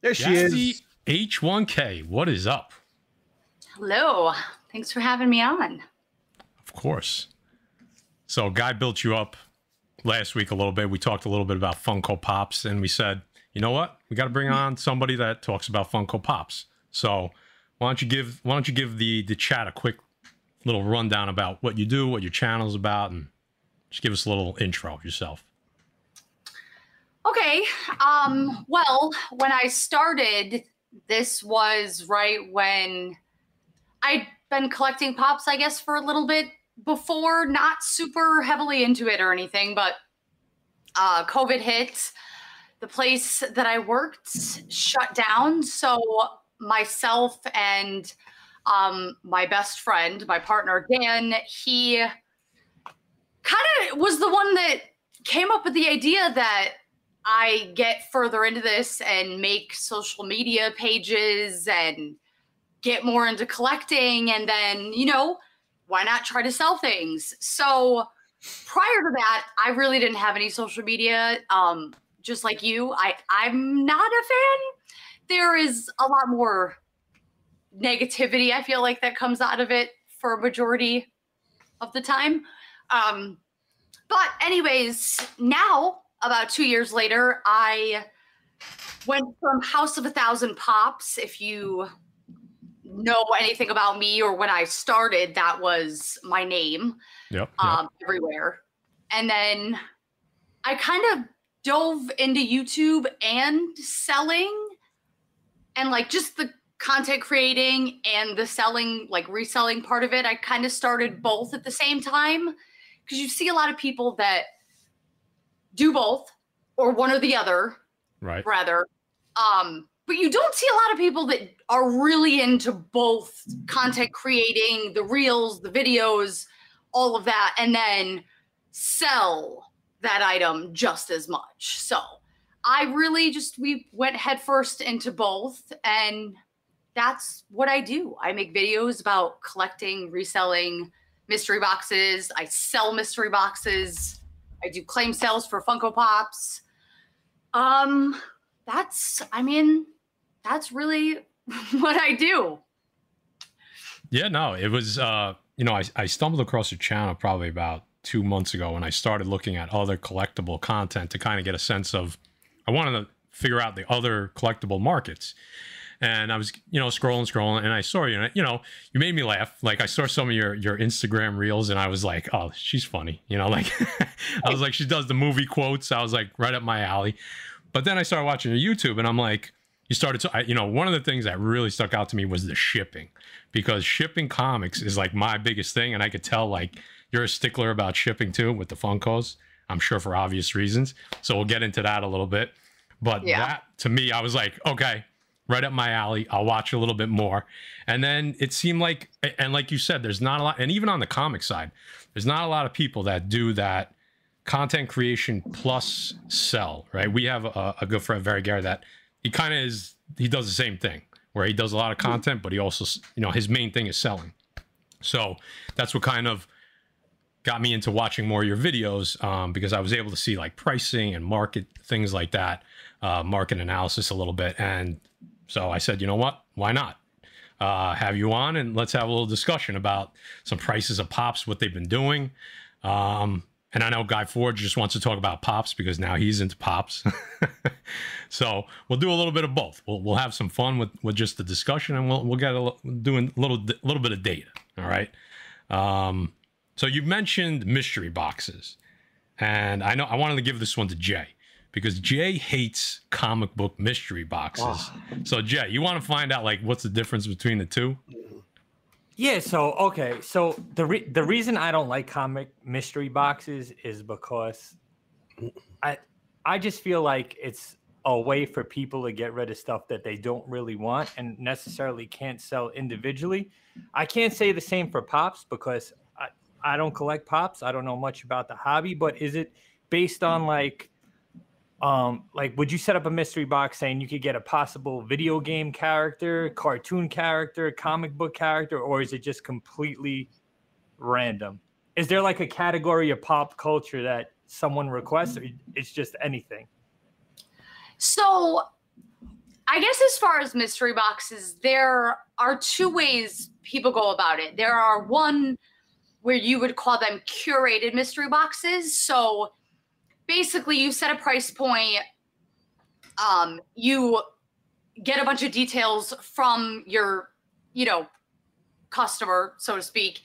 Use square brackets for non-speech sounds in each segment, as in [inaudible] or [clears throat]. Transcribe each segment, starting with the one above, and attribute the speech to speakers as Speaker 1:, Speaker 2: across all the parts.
Speaker 1: There she is.
Speaker 2: H1K, what is up?
Speaker 3: Hello. Thanks for having me on.
Speaker 2: Of course. So, Guy built you up last week a little bit. We talked a little bit about Funko Pops, and we said, you know what? We got to bring on somebody that talks about Funko Pops. So, why don't you give why don't you give the the chat a quick little rundown about what you do, what your channel's about, and just give us a little intro of yourself.
Speaker 3: Okay. Um, well, when I started, this was right when I'd been collecting pops, I guess, for a little bit before, not super heavily into it or anything, but uh, COVID hit. The place that I worked shut down. So myself and um, my best friend, my partner, Dan, he kind of was the one that came up with the idea that I get further into this and make social media pages and get more into collecting. And then, you know, why not try to sell things? So prior to that, I really didn't have any social media. Um, just like you, I, I'm not a fan. There is a lot more negativity, I feel like, that comes out of it for a majority of the time. Um, but, anyways, now about two years later, I went from House of a Thousand Pops. If you know anything about me or when I started, that was my name.
Speaker 2: Yep.
Speaker 3: Um, yep. everywhere. And then I kind of dove into YouTube and selling and like just the content creating and the selling, like reselling part of it. I kind of started both at the same time because you see a lot of people that do both or one or the other.
Speaker 2: Right.
Speaker 3: Rather. Um, but you don't see a lot of people that are really into both content creating, the reels, the videos, all of that, and then sell that item just as much. So I really just we went headfirst into both and that's what I do. I make videos about collecting, reselling mystery boxes. I sell mystery boxes. I do claim sales for Funko Pops. Um, that's, I mean, that's really [laughs] what I do.
Speaker 2: Yeah, no, it was, uh, you know, I, I stumbled across your channel probably about two months ago when I started looking at other collectible content to kind of get a sense of, I wanted to figure out the other collectible markets and I was, you know, scrolling, scrolling, and I saw you, and you know, you made me laugh. Like I saw some of your your Instagram reels, and I was like, oh, she's funny, you know, [laughs] like I was like, she does the movie quotes. I was like, right up my alley. But then I started watching your YouTube, and I'm like, you started to, you know, one of the things that really stuck out to me was the shipping, because shipping comics is like my biggest thing, and I could tell like you're a stickler about shipping too with the Funkos. I'm sure for obvious reasons. So we'll get into that a little bit. But yeah. that to me, I was like, okay, right up my alley. I'll watch a little bit more. And then it seemed like, and like you said, there's not a lot, and even on the comic side, there's not a lot of people that do that content creation plus sell, right? We have a, a good friend, Very Gary, that he kind of is, he does the same thing where he does a lot of content, but he also, you know, his main thing is selling. So that's what kind of got me into watching more of your videos um, because I was able to see like pricing and market things like that, uh, market analysis a little bit. And so I said, you know what? Why not? Uh, have you on and let's have a little discussion about some prices of pops, what they've been doing. Um, and I know Guy Ford just wants to talk about pops because now he's into pops. [laughs] so we'll do a little bit of both. We'll, we'll have some fun with, with just the discussion and we'll, we'll get a doing a little, little bit of data. All right. Um, so you mentioned mystery boxes and I know I wanted to give this one to Jay because Jay hates comic book mystery boxes. Oh. So Jay, you want to find out like what's the difference between the two?
Speaker 4: Yeah, so okay, so the re- the reason I don't like comic mystery boxes is because I I just feel like it's a way for people to get rid of stuff that they don't really want and necessarily can't sell individually. I can't say the same for pops because I, I don't collect pops. I don't know much about the hobby, but is it based on like um like would you set up a mystery box saying you could get a possible video game character cartoon character comic book character or is it just completely random is there like a category of pop culture that someone requests or it's just anything
Speaker 3: so I guess as far as mystery boxes, there are two ways people go about it. There are one where you would call them curated mystery boxes. So basically, you set a price point, um, you get a bunch of details from your, you know, customer, so to speak.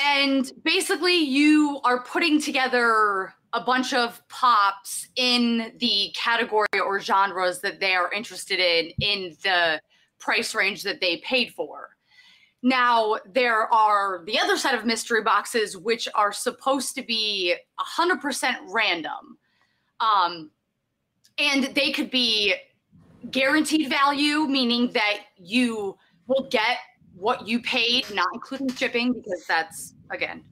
Speaker 3: And basically, you are putting together a bunch of pops in the category or genres that they are interested in in the price range that they paid for. Now, there are the other set of mystery boxes, which are supposed to be 100% random. Um, and they could be guaranteed value, meaning that you will get what you paid, not including shipping, because that's, again,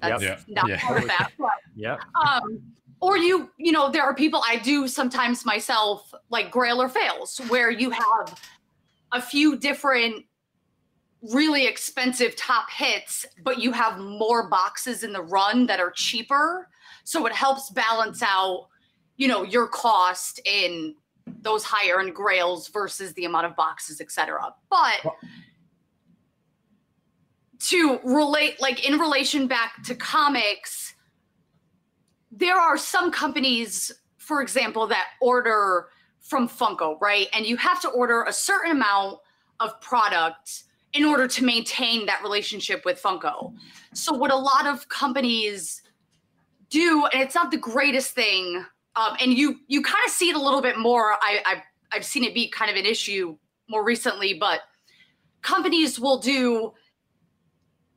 Speaker 3: that's
Speaker 2: Yep.
Speaker 3: not
Speaker 2: Yeah.
Speaker 3: part of that.
Speaker 4: yeah.
Speaker 3: Um or you you know there are people i do sometimes myself like grail or fails where you have a few different really expensive top hits but you have more boxes in the run that are cheaper so it helps balance out you know your cost in those higher end grails versus the amount of boxes etc but to relate like in relation back to comics there are some companies, for example, that order from Funko, right? And you have to order a certain amount of product in order to maintain that relationship with Funko. So, what a lot of companies do, and it's not the greatest thing, um, and you you kind of see it a little bit more. I, I I've seen it be kind of an issue more recently, but companies will do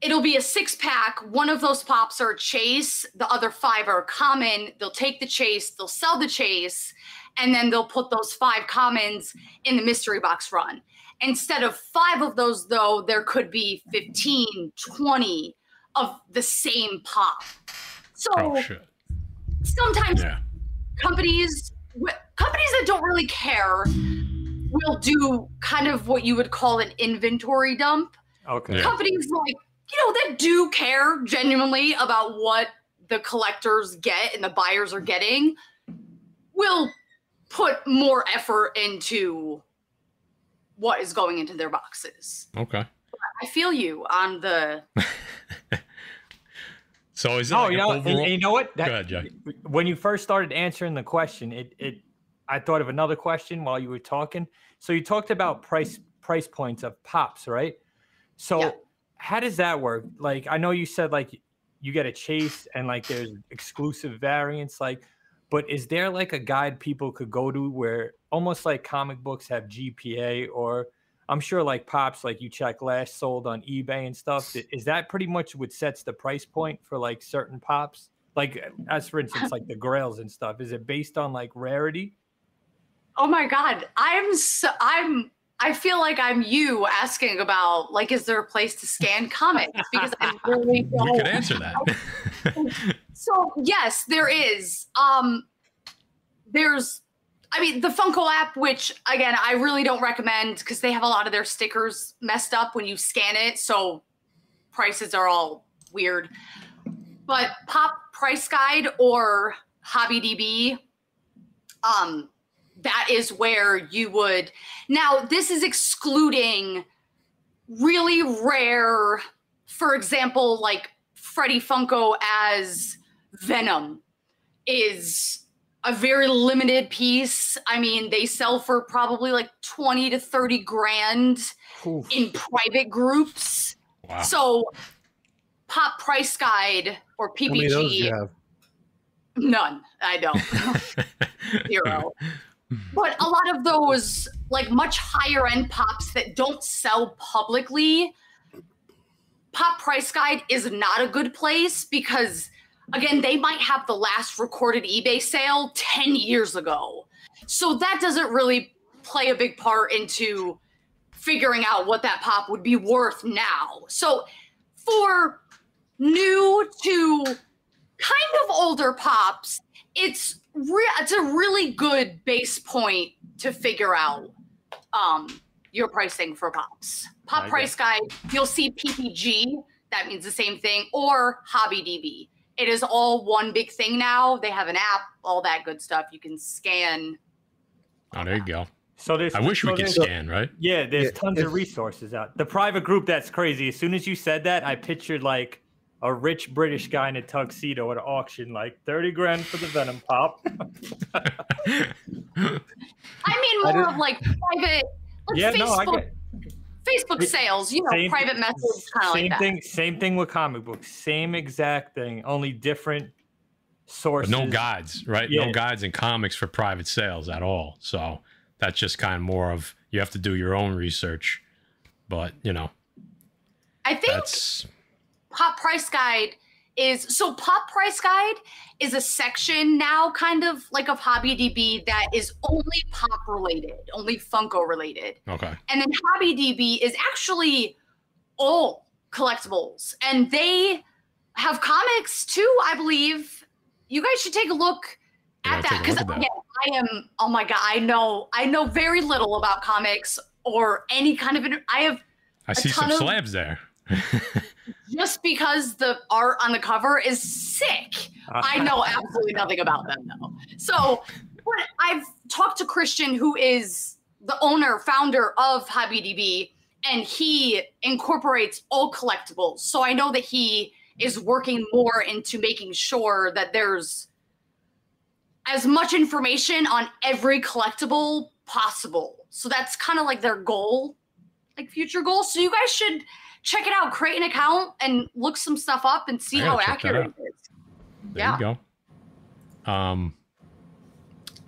Speaker 3: it'll be a six pack. One of those pops are chase, the other five are common. They'll take the chase, they'll sell the chase, and then they'll put those five commons in the mystery box run. Instead of five of those, though, there could be 15, 20 of the same pop. So
Speaker 2: Oh
Speaker 3: sometimes
Speaker 2: Yeah.
Speaker 3: companies companies that don't really care will do kind of what you would call an inventory dump
Speaker 4: Okay.
Speaker 3: Companies like you know that do care genuinely about what the collectors get and the buyers are getting will put more effort into what is going into their boxes
Speaker 2: Okay.
Speaker 3: i feel you on the [laughs]
Speaker 2: So is it
Speaker 4: Oh,
Speaker 2: like
Speaker 4: you know,
Speaker 2: overall-
Speaker 4: and you know what?
Speaker 2: Go ahead, Jack.
Speaker 4: When you first started answering the question, it it I thought of another question while you were talking. So you talked about price price points of pops, right? So
Speaker 3: Yeah.
Speaker 4: how does that work? Like I know you said like you get a chase and like there's exclusive variants like but is there like a guide people could go to where almost like comic books have GPA or I'm sure like pops like you check last sold on eBay and stuff. Is that pretty much what sets the price point for like certain pops? Like as for instance, [laughs] like the grails and stuff. Is it based on like rarity?
Speaker 3: oh my god i'm so i'm i feel like i'm you asking about like is there a place to scan [laughs] comics because i really don't You
Speaker 2: could answer that. [laughs]
Speaker 3: So yes, there is. Um, there's, I mean, the Funko app, which again I really don't recommend because they have a lot of their stickers messed up when you scan it, so prices are all weird. But Pop Price Guide or HobbyDB, um, that is where you would. Now this is excluding really rare, for example, like Freddie Funko as Venom is a very limited piece. I mean, they sell for probably like 20 to 30 grand
Speaker 4: Oof.
Speaker 3: in private groups.
Speaker 2: Wow.
Speaker 3: So, Pop Price Guide or
Speaker 1: How many those do you
Speaker 3: PPG,
Speaker 1: have?
Speaker 3: none. I don't. [laughs] Zero. [laughs] But a lot of those, like much higher end pops that don't sell publicly, Pop Price Guide is not a good place because, again, they might have the last recorded eBay sale 10 years ago. So that doesn't really play a big part into figuring out what that pop would be worth now. So for new to kind of older pops, it's re- it's a really good base point to figure out um, your pricing for pops. Pop price guide, you'll see PPG, that means the same thing, or HobbyDB. It is all one big thing now. They have an app, all that good stuff. You can scan.
Speaker 2: Oh, there you go.
Speaker 4: So there's.
Speaker 2: I wish
Speaker 4: so
Speaker 2: we could scan, right?
Speaker 4: Yeah, there's
Speaker 1: Yeah,
Speaker 4: tons of resources out. The private group that's crazy. As soon as you said that, I pictured like a rich British guy in a tuxedo at an auction, like thirty grand for the Venom pop. [laughs]
Speaker 3: I mean, more
Speaker 1: didn't-
Speaker 3: of like private, like
Speaker 4: yeah,
Speaker 3: Facebook,
Speaker 4: no, I get
Speaker 3: Facebook sales. You know,
Speaker 4: same-
Speaker 3: private message, kind of
Speaker 4: same
Speaker 3: like that.
Speaker 4: thing. Same thing with comic books. Same exact thing. Only different
Speaker 2: But
Speaker 4: sources.
Speaker 2: no guides, right?
Speaker 4: Yeah.
Speaker 2: No guides in comics for private sales at all. So that's just kind of more of you have to do your own research. But you know,
Speaker 3: I think
Speaker 2: that's
Speaker 3: Pop Price Guide is so Pop Price Guide is a section now, kind of like of HobbyDB that is only pop related, only Funko related.
Speaker 2: okay.
Speaker 3: And then HobbyDB is actually all collectibles, and they have comics too, I believe. You guys should take a look
Speaker 2: Yeah,
Speaker 3: at that because again, I am. Oh my god, I know, I know very little about comics or any kind of. I have
Speaker 2: I see some
Speaker 3: of-
Speaker 2: slabs there. [laughs]
Speaker 3: just because the art on the cover is sick. I uh-huh. know absolutely nothing about them though. So, but I've talked to Christian, who is the owner, founder of HobbyDB, and he incorporates all collectibles. So I know that he is working more into making sure that there's as much information on every collectible possible. So that's kind of like their goal, like future goal. So you guys should check it out, create an account and look some stuff up and see
Speaker 2: I
Speaker 3: how
Speaker 2: gotta check that
Speaker 3: accurate it is.
Speaker 2: There
Speaker 3: Yeah.
Speaker 2: you go. Um,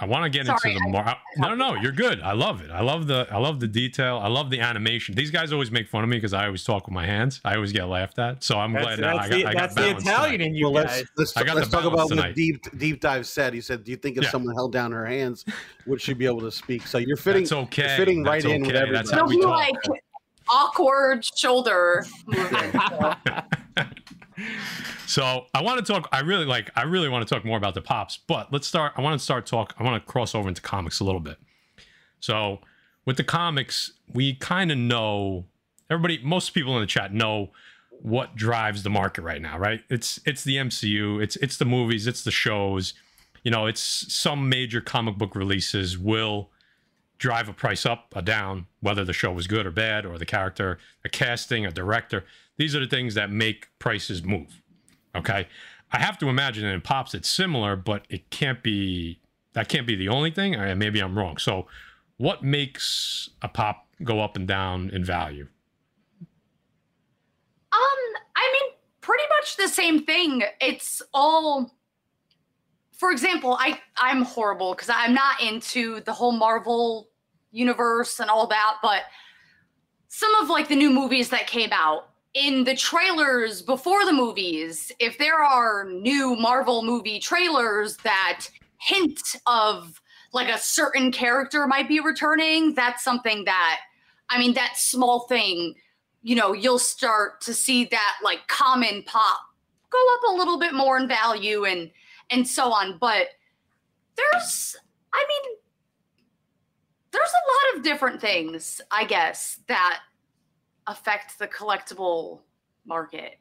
Speaker 2: I want to get
Speaker 3: Sorry,
Speaker 2: into the more. No, no, you're good. I love it. I love the. I love the detail. I love the animation. These guys always make fun of me because I always talk with my hands. I always get laughed at. So I'm
Speaker 4: That's,
Speaker 2: glad now
Speaker 4: that's
Speaker 2: I got.
Speaker 4: the,
Speaker 2: I got
Speaker 4: that's the Italian
Speaker 2: tonight.
Speaker 4: in you
Speaker 1: well,
Speaker 4: guys.
Speaker 1: let's let's,
Speaker 2: I got
Speaker 1: let's talk
Speaker 2: balance
Speaker 1: about what deep deep dive said. He said, "Do you think if
Speaker 2: Yeah.
Speaker 1: someone held down her hands, would she be able to speak?" So you're fitting.
Speaker 2: That's okay.
Speaker 1: You're fitting right
Speaker 2: That's
Speaker 1: in with
Speaker 2: okay.
Speaker 1: everybody.
Speaker 2: That's how
Speaker 3: There'll
Speaker 2: we talk.
Speaker 3: like awkward shoulder. [laughs]
Speaker 2: So I want to talk. I really like. I really want to talk more about the pops. But let's start. I want to start talk. I want to cross over into comics a little bit. So with the comics, we kind of know. Everybody, most people in the chat know what drives the market right now, right? It's it's the MCU. It's it's the movies. It's the shows. You know, it's some major comic book releases will drive a price up or down, whether the show was good or bad, or the character, a casting, a director. These are the things that make prices move. Okay. I have to imagine in pops it's similar, but it can't be that can't be the only thing. Or maybe I'm wrong. So what makes a pop go up and down in value?
Speaker 3: Um, I mean, pretty much the same thing. It's all for example, I I'm horrible because I'm not into the whole Marvel universe and all that, but some of like the new movies that came out in the trailers before the movies, if there are new Marvel movie trailers that hint of like a certain character might be returning, that's something that I mean that small thing you know, you'll start to see that like common pop go up a little bit more in value and and so on. But there's I mean there's a lot of different things, I guess, that affect the collectible market.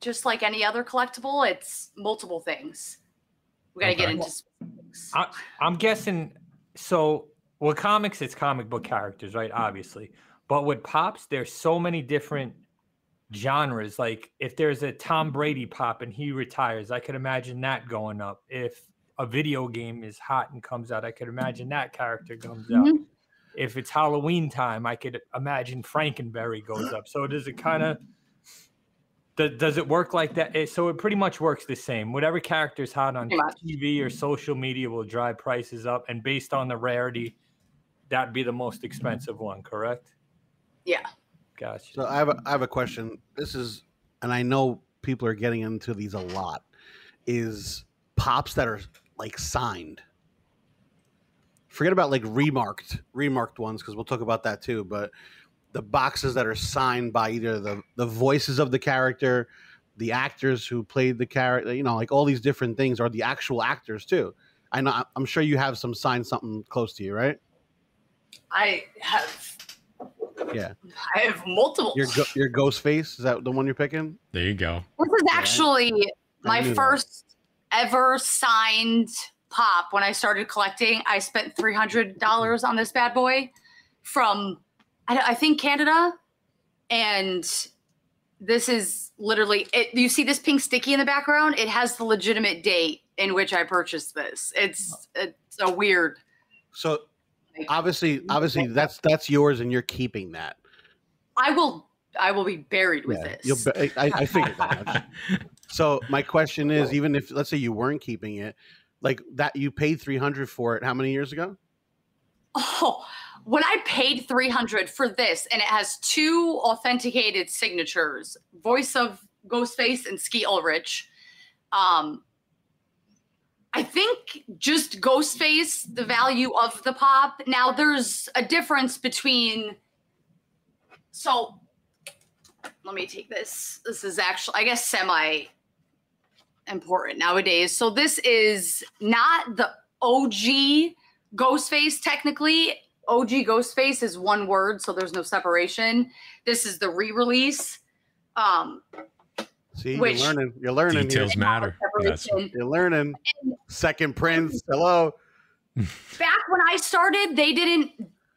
Speaker 3: Just like any other collectible, it's multiple things. We gotta get into.
Speaker 4: I, I'm guessing. So with comics, it's comic book characters, right? Obviously, but with pops, there's so many different genres. Like if there's a Tom mm-hmm. Brady pop and he retires, I could imagine that going up. If a video game is hot and comes out, I could imagine that character comes out.
Speaker 3: Mhm.
Speaker 4: If it's Halloween time, I could imagine Frankenberry goes up. So does it kind of mm-hmm. does, does it work like that? It- so it pretty much works the same. Whatever character's hot on. TV or mm-hmm. social media will drive prices up, and based on the rarity, that'd be the most expensive one. Correct?
Speaker 3: Yeah.
Speaker 4: Gotcha.
Speaker 1: So I have a, I have a question. This is, and I know people are getting into these a lot. Is pops that are like signed? Forget about like remarked remarked ones because we'll talk about that too. But the boxes that are signed by either the the voices of the character, the actors who played the character, you know, like all these different things, are the actual actors too. I know. I'm sure you have some signed something close to you, right?
Speaker 3: I have
Speaker 1: Yeah.
Speaker 3: I have multiple.
Speaker 1: Your go- your ghost face is that the one you're picking?
Speaker 2: There you go.
Speaker 3: This is actually
Speaker 1: I
Speaker 3: my
Speaker 1: knew that.
Speaker 3: first ever signed pop when I started collecting. I spent three hundred dollars on this bad boy from I, I think Canada, and this is literally it, you see this pink sticky in the background. It has the legitimate date in which I purchased this. It's it's a weird.
Speaker 1: So obviously, obviously, that's that's yours, and you're keeping that.
Speaker 3: I will I will be buried with
Speaker 1: Yeah,
Speaker 3: this.
Speaker 1: You'll be, I, I figured that. [laughs] So my question is, even if let's say you weren't keeping it, like that, you paid three hundred for it. How many years ago?
Speaker 3: Oh, when I paid 300 for this and it has two authenticated signatures, voice of Ghostface and Skeet Ulrich. Um I think just Ghostface, the value of the pop. Now there's a difference between so let me take this. This is actually I guess semi important nowadays. So this is not the OG Ghostface technically. OG Ghostface is one word, so there's no separation. This is the re-release. Um,
Speaker 1: See,
Speaker 3: Which-
Speaker 1: you're learning. You're learning.
Speaker 2: Details
Speaker 1: Here.
Speaker 2: matter.
Speaker 1: You're learning. Second Prince. Hello. [laughs]
Speaker 3: Back when I started, they didn't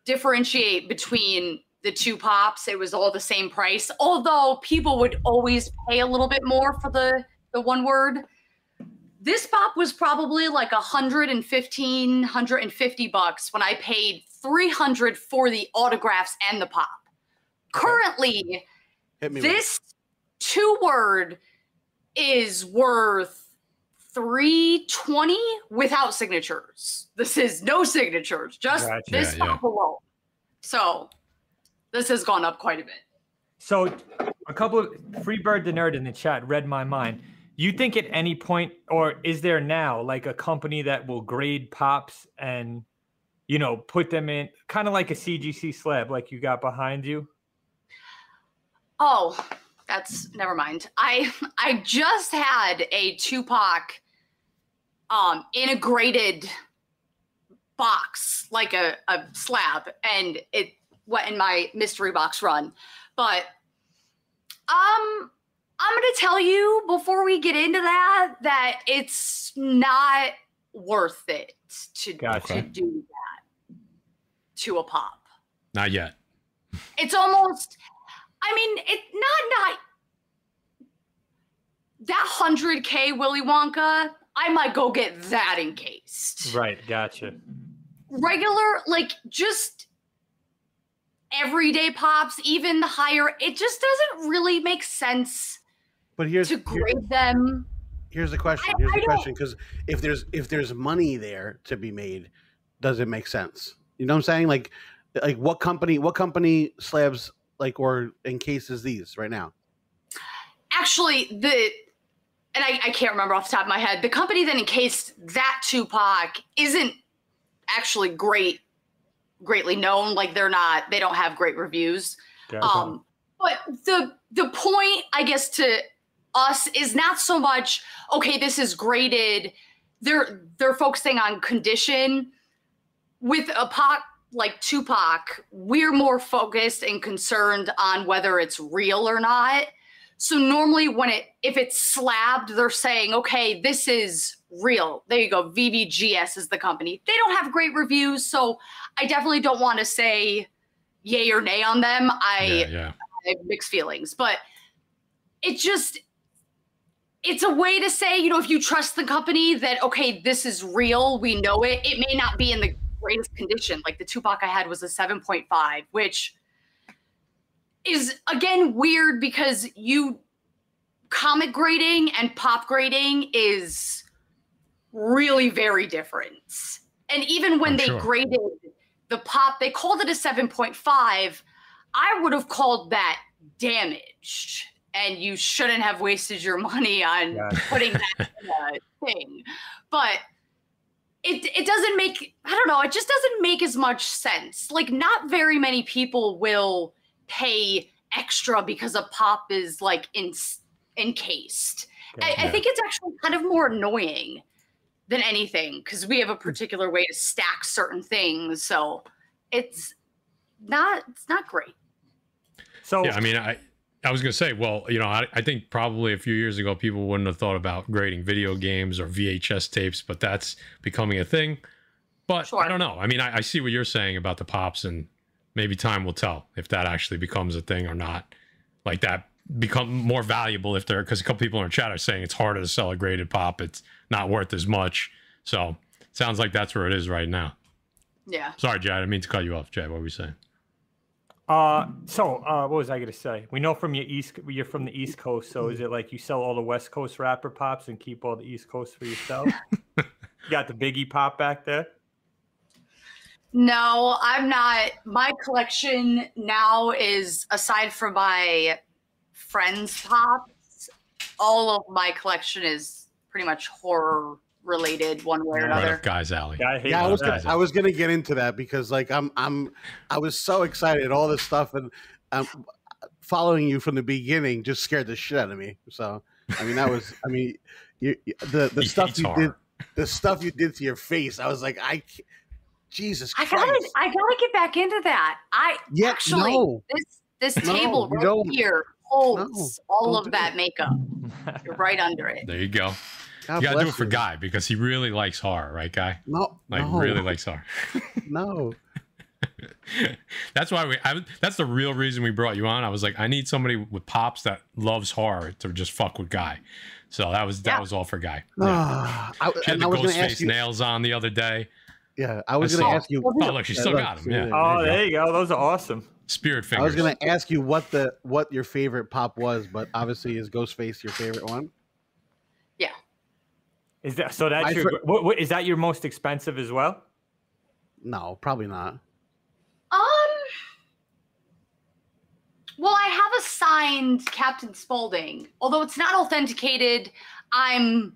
Speaker 3: differentiate between the two pops. It was all the same price. Although people would always pay a little bit more for the the one word. This pop was probably like 115, 150 bucks when I paid 300 for the autographs and the pop. Currently,
Speaker 1: Hit me. with
Speaker 3: this two word is worth 320 without signatures. This is no signatures, just
Speaker 4: Gotcha.
Speaker 3: this
Speaker 2: Yeah, yeah.
Speaker 3: pop alone. So this has gone up quite a bit.
Speaker 4: So, a couple of Freebird the Nerd in the chat read my mind. You think at any point, or is there now, like a company that will grade pops and, you know, put them in kind of like a CGC slab, like you got behind you?
Speaker 3: Oh, that's never mind. I [laughs] I just had a Tupac um integrated box, like a, a slab, and it went in my mystery box run. But um I'm gonna tell you before we get into that that it's not worth it to,
Speaker 4: Gotcha.
Speaker 3: to do that to a pop
Speaker 2: Not yet.
Speaker 3: it's almost i mean it not not that 100k willy wonka i might go get that encased
Speaker 4: Right. Gotcha.
Speaker 3: regular like just everyday pops even the higher it just doesn't really make sense
Speaker 1: But here's
Speaker 3: to
Speaker 1: here-
Speaker 3: grade them
Speaker 1: here's the question. Here's
Speaker 3: I
Speaker 1: the
Speaker 3: don't-
Speaker 1: question. Because if there's if there's money there to be made, does it make sense? You know what I'm saying? Like like what company what company slabs like or encases these right now?
Speaker 3: actually the and I, I can't remember off the top of my head the company that encased that tupac isn't actually great greatly known like they're not they don't have great reviews
Speaker 4: Gotcha.
Speaker 3: um but the the point i guess to us is not so much okay this is graded they're they're focusing on condition with a pop like tupac we're more focused and concerned on whether it's real or not so normally when it if it's slabbed they're saying okay this is real there you go vvgs is the company they don't have great reviews so i definitely don't want to say yay or nay on them i
Speaker 2: Yeah, yeah.
Speaker 3: I have mixed feelings, but it just it's a way to say, you know, if you trust the company that okay, this is real, we know it. It may not be in the greatest condition. Like the Tupac I had was a 7.5, which is again weird because you comic grading and pop grading is really very different. And even when
Speaker 2: I'm
Speaker 3: they
Speaker 2: sure.
Speaker 3: graded the pop, they called it a 7.5. I would have called that damaged. And you shouldn't have wasted your money on
Speaker 4: Gotcha.
Speaker 3: putting that [laughs] in a thing. But it it doesn't make I don't know, it just doesn't make as much sense. Like not very many people will pay extra because a pop is like in, encased. I, I
Speaker 2: Yeah.
Speaker 3: think it's actually kind of more annoying than anything because we have a particular way to stack certain things. So it's not it's not great.
Speaker 4: so
Speaker 2: Yeah, I mean, I I was gonna say, well, you know, I, I think probably a few years ago people wouldn't have thought about grading video games or VHS tapes, but that's becoming a thing. But
Speaker 3: Sure.
Speaker 2: I don't know. I mean, I, I see what you're saying about the pops, and maybe time will tell if that actually becomes a thing or not. Like that become more valuable if they're because a couple people in our chat are saying it's harder to sell a graded pop. It's not worth as much. So sounds like that's where it is right now.
Speaker 3: Yeah.
Speaker 2: Sorry, Jay, I didn't mean to cut you off. Jay, what were you saying?
Speaker 4: Uh, so uh, what was I gonna say? We know from your east, you're from the East Coast. So is it like you sell all the West Coast rapper pops and keep all the East Coast for yourself? [laughs] you got the Biggie pop back there.
Speaker 3: No, I'm not. My collection now is aside from my friends' pops, all of my collection is pretty much horror related one way or
Speaker 4: Right
Speaker 2: Right
Speaker 3: another.
Speaker 2: up guys alley.
Speaker 4: Yeah, I
Speaker 1: Yeah, I was gonna, I was gonna get into that because like I'm I'm I was so excited all this stuff and um, following you from the beginning just scared the shit out of me. So I mean that was I mean you, you- the the
Speaker 2: He
Speaker 1: stuff
Speaker 2: hates
Speaker 1: you
Speaker 2: horror.
Speaker 1: did the stuff you did to your face. I was like I ca- Jesus
Speaker 3: I
Speaker 1: Christ.
Speaker 3: gotta, I gotta get back into that. I
Speaker 1: yeah,
Speaker 3: actually
Speaker 1: no.
Speaker 3: this this
Speaker 1: No,
Speaker 3: table
Speaker 1: you
Speaker 3: right
Speaker 1: don't.
Speaker 3: here holds all of that
Speaker 1: it.
Speaker 3: makeup right under it.
Speaker 2: There you go.
Speaker 1: God
Speaker 2: you gotta do it for
Speaker 1: you.
Speaker 2: Guy because he really likes horror, right, Guy?
Speaker 1: No,
Speaker 2: Like
Speaker 1: no,
Speaker 2: really likes horror. [laughs] [laughs]
Speaker 1: no.
Speaker 2: that's why we. I, that's the real reason we brought you on. I was like, I need somebody with pops that loves horror to just fuck with Guy. So that was that
Speaker 3: Yeah.
Speaker 2: was all for Guy. Yeah.
Speaker 1: Ah, I,
Speaker 2: She had the
Speaker 1: I was
Speaker 2: ghost face
Speaker 1: you.
Speaker 2: nails on the other day.
Speaker 1: Yeah, I was
Speaker 2: I
Speaker 1: gonna ask you.
Speaker 2: Oh, look, she
Speaker 1: Yeah,
Speaker 2: still
Speaker 1: look,
Speaker 2: got him.
Speaker 1: see
Speaker 2: Yeah.
Speaker 1: there.
Speaker 4: Oh,
Speaker 1: you
Speaker 4: there you go. Those are awesome.
Speaker 2: Spirit fingers.
Speaker 1: I was gonna ask you what the what your favorite pop was, but obviously is Ghostface your favorite one?
Speaker 4: Is that so? That's
Speaker 1: I
Speaker 4: your.
Speaker 1: fr-
Speaker 4: what, what, is that your most expensive as well?
Speaker 1: No, probably not.
Speaker 3: Um. Well, I have a signed Captain Spaulding, although it's not authenticated. I'm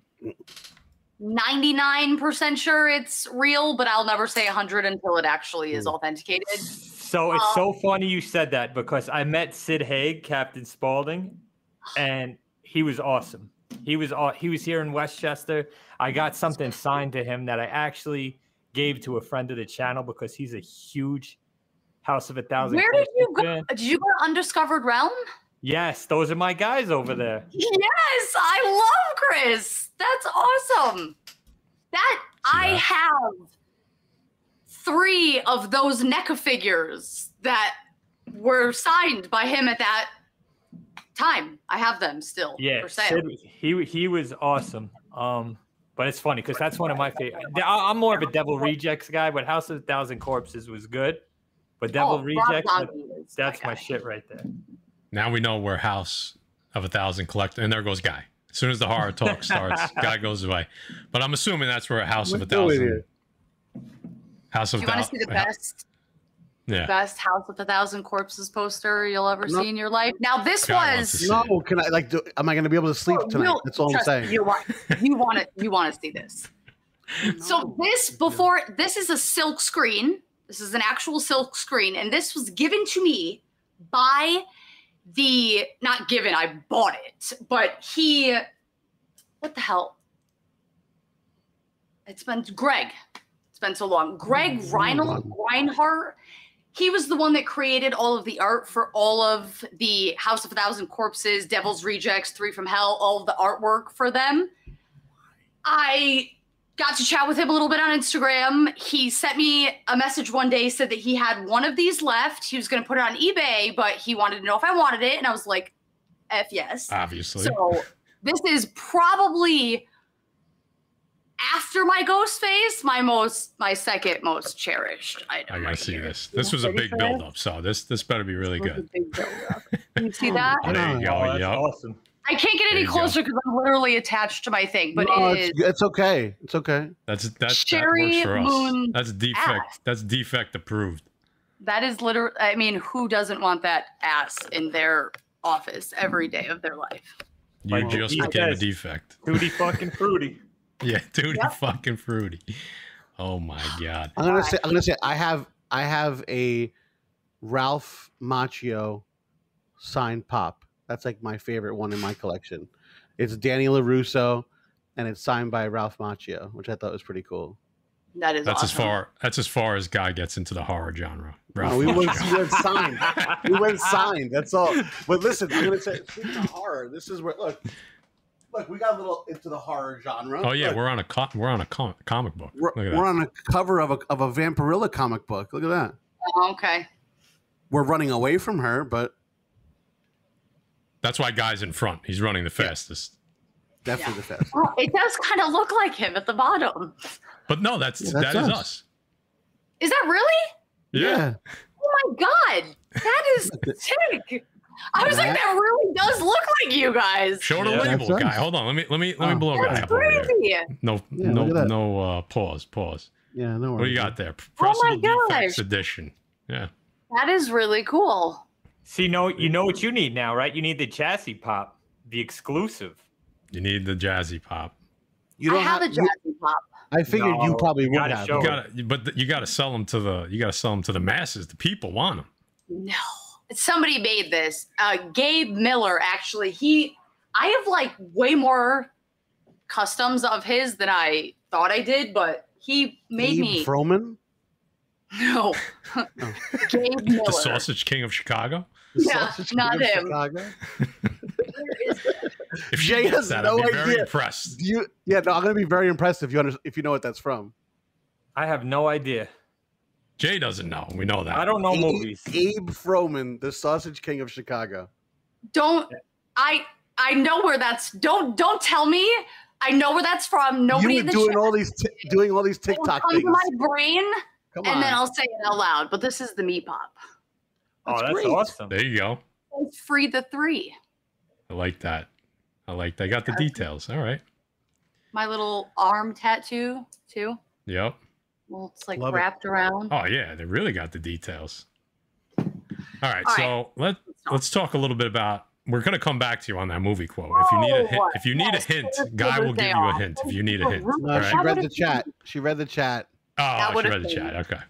Speaker 3: 99% sure it's real, but I'll never say 100 until it actually is
Speaker 1: Hmm.
Speaker 3: authenticated.
Speaker 4: So it's so funny you said that because I met Sid Haig, Captain Spaulding, and he was awesome. He was aw- he was here in Westchester. I got something signed to him that I actually gave to a friend of the channel because he's a huge House of a Thousand.
Speaker 3: Where did you go?
Speaker 4: fan.
Speaker 3: Did you go to Undiscovered Realm?
Speaker 4: Yes, those are my guys over there.
Speaker 3: Yes, I love Chris. That's awesome. That I have three of those NECA figures that were signed by him at that time. I have them still
Speaker 4: Yeah,
Speaker 3: for sale.
Speaker 4: Sid, he he was awesome. Um, but it's funny because that's one of my favorite. I'm more of a Devil Rejects guy, but House of a Thousand Corpses was good. But Devil
Speaker 3: Oh,
Speaker 4: Rejects,
Speaker 3: Zombie
Speaker 4: that's my
Speaker 3: guy.
Speaker 4: shit right there.
Speaker 2: Now we know where House of a Thousand collect, and there goes Guy. As soon as the horror talk starts, [laughs] Guy goes away. But I'm assuming that's where House of a Thousand.
Speaker 1: here?
Speaker 2: House of
Speaker 3: Do
Speaker 2: a
Speaker 3: you want to
Speaker 2: Thousand.
Speaker 3: see the best
Speaker 2: Yeah.
Speaker 3: best House with a Thousand Corpses poster you'll ever
Speaker 1: No.
Speaker 3: see in your life? Now this
Speaker 2: Guy wants to
Speaker 3: was
Speaker 1: No, can I like? Do, am I going to be able to sleep
Speaker 3: Oh,
Speaker 1: tonight?
Speaker 3: you'll-
Speaker 1: That's all I'm saying.
Speaker 3: You want you want it you want to see this. [laughs] So this before this is a silk screen. This is an actual silk screen, and this was given to me by the not given. I bought it, but he. What the hell? It's been Greg. It's been so long. Greg oh, Reinhold, Reinhardt. He was the one that created all of the art for all of the House of a Thousand Corpses, Devil's Rejects, Three from Hell, all of the artwork for them. I got to chat with him a little bit on Instagram. He sent me a message one day, said that he had one of these left. He was going to put it on eBay, but he wanted to know if I wanted it. And I was like, F yes.
Speaker 2: Obviously.
Speaker 3: So this is probably after my ghost face, my most, my second most cherished item.
Speaker 2: I gotta
Speaker 3: right
Speaker 2: see
Speaker 3: here.
Speaker 2: this. This was a big
Speaker 3: for this?
Speaker 2: build up, so this this better be really
Speaker 3: This
Speaker 2: good.
Speaker 3: big build-up. [laughs] You see oh that?
Speaker 2: Oh, there you go.
Speaker 4: Oh, that's
Speaker 2: Yep.
Speaker 4: awesome.
Speaker 3: I can't get any closer because I'm literally attached to my thing, but
Speaker 1: no,
Speaker 3: it is.
Speaker 1: it's, it's okay. It's okay.
Speaker 2: That's that's
Speaker 3: Cherry
Speaker 2: that works for us.
Speaker 3: Moon
Speaker 2: That's defect.
Speaker 3: ass.
Speaker 2: That's defect approved.
Speaker 3: That is literally, I mean, who doesn't want that ass in their office every day of their life?
Speaker 2: You
Speaker 4: Like
Speaker 2: just
Speaker 4: the
Speaker 2: became a
Speaker 4: defect.
Speaker 2: defect.
Speaker 4: Tutti fucking [laughs] fruity.
Speaker 2: Yeah, [laughs] dude,
Speaker 3: Yep.
Speaker 2: fucking fruity. Oh my [sighs] god.
Speaker 1: I'm gonna say. I'm gonna say. I have. I have a Ralph Macchio signed pop. That's like my favorite one in my collection. It's Danny Larusso, and it's signed by Ralph Macchio, which I thought was pretty cool.
Speaker 3: That is
Speaker 2: That's as far that's as far as guy gets into the horror genre. Ralph
Speaker 1: No, we went, we went signed. [laughs] We went signed. That's all. But listen, I'm gonna say speaking of horror, this is where look, look, we got a little into the horror genre.
Speaker 2: Oh yeah,
Speaker 1: Look,
Speaker 2: we're on a co- we're on a com- comic book.
Speaker 1: we're,
Speaker 2: Look at
Speaker 1: we're
Speaker 2: that.
Speaker 1: on a cover of a of a Vampirella comic book. Look at that.
Speaker 3: Oh, okay.
Speaker 1: We're running away from her, but
Speaker 2: That's why guy's in front. He's running the fastest.
Speaker 1: definitely the fast.
Speaker 3: Well, it does kind of look like him at the bottom.
Speaker 2: But no, that's,
Speaker 1: Yeah, that's
Speaker 2: that is
Speaker 1: us.
Speaker 2: us.
Speaker 3: Is that really?
Speaker 2: Yeah.
Speaker 3: Oh my god, that is [laughs] sick. I was like,
Speaker 1: That-
Speaker 3: that really does look like you guys.
Speaker 2: Show the
Speaker 4: Yeah.
Speaker 2: label,
Speaker 1: That's
Speaker 2: guy.
Speaker 1: us.
Speaker 2: Hold on. Let me let me let me
Speaker 1: Oh.
Speaker 2: blow guy
Speaker 3: That's
Speaker 2: up over here.
Speaker 3: crazy.
Speaker 2: No
Speaker 1: Yeah,
Speaker 2: no
Speaker 1: look at that.
Speaker 2: no uh pause, pause.
Speaker 1: Yeah, no worries.
Speaker 2: What do you got there?
Speaker 3: Oh my gosh.
Speaker 2: edition. Yeah.
Speaker 3: That is really cool.
Speaker 4: See, no, you know what you need now, right? You need the Jassy pop, the exclusive.
Speaker 2: You need the Jassy pop.
Speaker 1: You
Speaker 3: I
Speaker 1: don't
Speaker 3: have a
Speaker 1: you-
Speaker 3: Jassy pop.
Speaker 1: I figured you probably
Speaker 4: you
Speaker 1: would have.
Speaker 4: show
Speaker 2: You
Speaker 4: it.
Speaker 2: gotta but you gotta sell them to the you gotta sell them to the masses. The people want them.
Speaker 3: No, somebody made this. Uh, Gabe Miller actually. He, I have like way more customs of his than I thought I did, but he made
Speaker 1: Gabe
Speaker 3: me.
Speaker 1: Froman, [laughs]
Speaker 3: no, [laughs] Gabe Miller.
Speaker 2: The sausage king of Chicago.
Speaker 1: the
Speaker 3: Yeah,
Speaker 1: sausage
Speaker 3: not
Speaker 1: of
Speaker 3: him.
Speaker 1: Chicago.
Speaker 3: Where is it?
Speaker 2: If
Speaker 1: Jay has
Speaker 2: that,
Speaker 1: no
Speaker 2: I'd be very
Speaker 1: idea.
Speaker 2: impressed.
Speaker 1: Do you? Yeah, no, I'm gonna be very impressed if you under, if you know what that's from.
Speaker 4: I have no idea.
Speaker 2: Jay doesn't know. We know that.
Speaker 4: I don't know
Speaker 1: Gabe,
Speaker 4: movies.
Speaker 1: Gabe Froman, the sausage king of Chicago.
Speaker 3: Don't I? I know where that's. Don't don't tell me. I know where that's from. Nobody
Speaker 1: you
Speaker 3: in
Speaker 1: were
Speaker 3: the
Speaker 1: doing all these t- doing all these
Speaker 3: will
Speaker 1: TikTok things.
Speaker 3: my brain,
Speaker 1: Come
Speaker 3: and
Speaker 1: on.
Speaker 3: then I'll say it out loud. But this is the meat pop.
Speaker 4: Oh,
Speaker 1: That's
Speaker 4: that's
Speaker 1: great.
Speaker 4: awesome.
Speaker 2: There you go.
Speaker 3: It's free the three.
Speaker 2: I like that. I like that. I got the details. All right.
Speaker 3: My little arm tattoo too.
Speaker 2: Yep.
Speaker 3: Well, it's like
Speaker 1: Love it.
Speaker 3: wrapped around.
Speaker 2: Oh yeah, they really got the details. All right,
Speaker 3: All
Speaker 2: so let let's talk a little bit about. We're gonna come back to you on that movie quote. If you need a oh, hint,
Speaker 3: Oh,
Speaker 2: if you need
Speaker 3: yes,
Speaker 2: a hint, Guy will give you a hint if you need a hint.
Speaker 1: no,
Speaker 2: All
Speaker 1: she read the chat. She read the chat.
Speaker 2: Oh, she
Speaker 3: would've
Speaker 2: read the
Speaker 3: been-
Speaker 2: chat. Okay.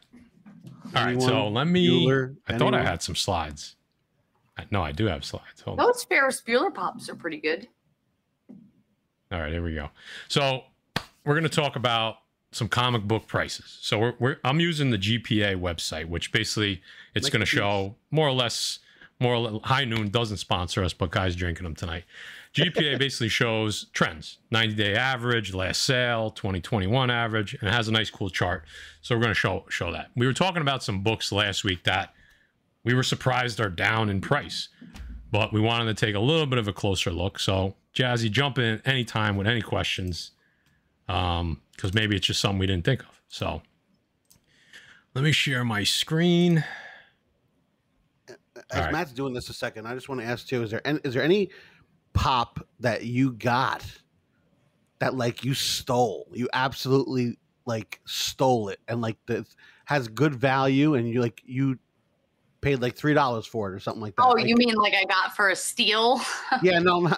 Speaker 2: All right, so let me.
Speaker 1: Bueller?
Speaker 2: I thought I had some slides. I- No, I do have slides. Hold on.
Speaker 3: Those Ferris Bueller pops are pretty good.
Speaker 2: All right, here we go. So we're going to talk about some comic book prices. So we're, we're I'm using the GPA website, which basically it's
Speaker 1: Like
Speaker 2: going to show more or less more or less, High Noon doesn't sponsor us, but guys drinking them tonight. GPA [laughs] basically shows trends, 90 day average, last sale, 2021 average, and it has a nice cool chart. So we're going to show show that. We were talking about some books last week that we were surprised are down in price, but we wanted to take a little bit of a closer look. So Jassy, jump in anytime with any questions, um, because maybe it's just something we didn't think of. So let me share my screen.
Speaker 1: As
Speaker 2: right.
Speaker 1: Matt's doing this a second, I just want to ask too: Is there any, is there any pop that you got that like you stole? You absolutely like stole it, and like this has good value, and you like you paid like three dollars for it or something like that.
Speaker 3: Oh,
Speaker 1: Like,
Speaker 3: you mean like I got for a steal? [laughs]
Speaker 1: Yeah, no, no.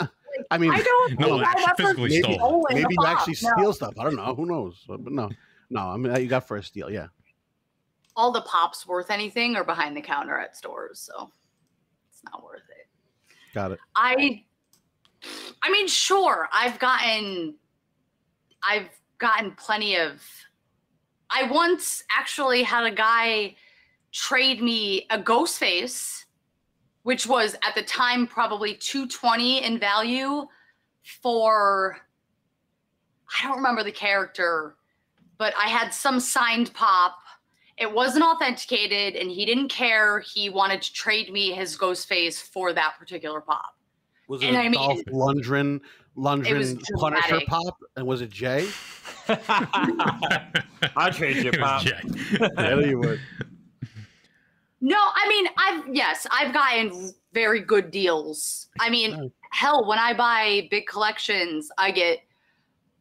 Speaker 1: I mean,
Speaker 3: I don't
Speaker 2: No,
Speaker 3: think
Speaker 2: actually physically
Speaker 1: maybe,
Speaker 2: stole.
Speaker 3: stolen
Speaker 1: maybe
Speaker 3: the
Speaker 1: you actually
Speaker 3: no.
Speaker 1: steal stuff. I don't know. Who knows? But no, no. I mean, you got for a steal. Yeah.
Speaker 3: all the pops worth anything are behind the counter at stores, so it's not worth it.
Speaker 1: Got it.
Speaker 3: I I mean, sure, I've gotten I've gotten plenty of I once actually had a guy trade me a ghost face, which was at the time probably 220 in value for I don't remember the character, but I had some signed pop. It wasn't authenticated and he didn't care. He wanted to trade me his ghost face for that particular pop.
Speaker 1: Was it
Speaker 3: And
Speaker 1: a
Speaker 3: I mean-
Speaker 1: Dolph Lundgren, Lundgren Punisher
Speaker 3: dramatic.
Speaker 1: pop? And was it Jay? [laughs]
Speaker 4: I'll trade you, Pop.
Speaker 2: Jay.
Speaker 1: Yeah, you would.
Speaker 3: No, I mean, I've yes, I've gotten very good deals. I mean,
Speaker 1: Oh.
Speaker 3: hell, when I buy big collections, I get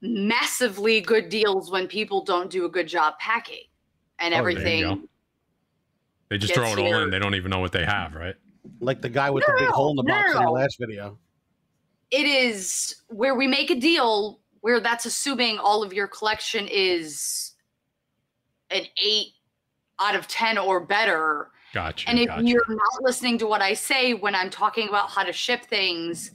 Speaker 3: massively good deals when people don't do a good job packing and
Speaker 2: Oh,
Speaker 3: everything.
Speaker 2: go. They just throw it all
Speaker 3: here.
Speaker 2: in. They don't even know what they have, right?
Speaker 1: Like the guy with the big
Speaker 3: No,
Speaker 1: hole in the box in the last video.
Speaker 3: It is where we make a deal where that's assuming all of your collection is an eight out of 10 or better.
Speaker 2: Gotcha.
Speaker 3: And if
Speaker 2: gotcha.
Speaker 3: you're not listening to what I say when I'm talking about how to ship things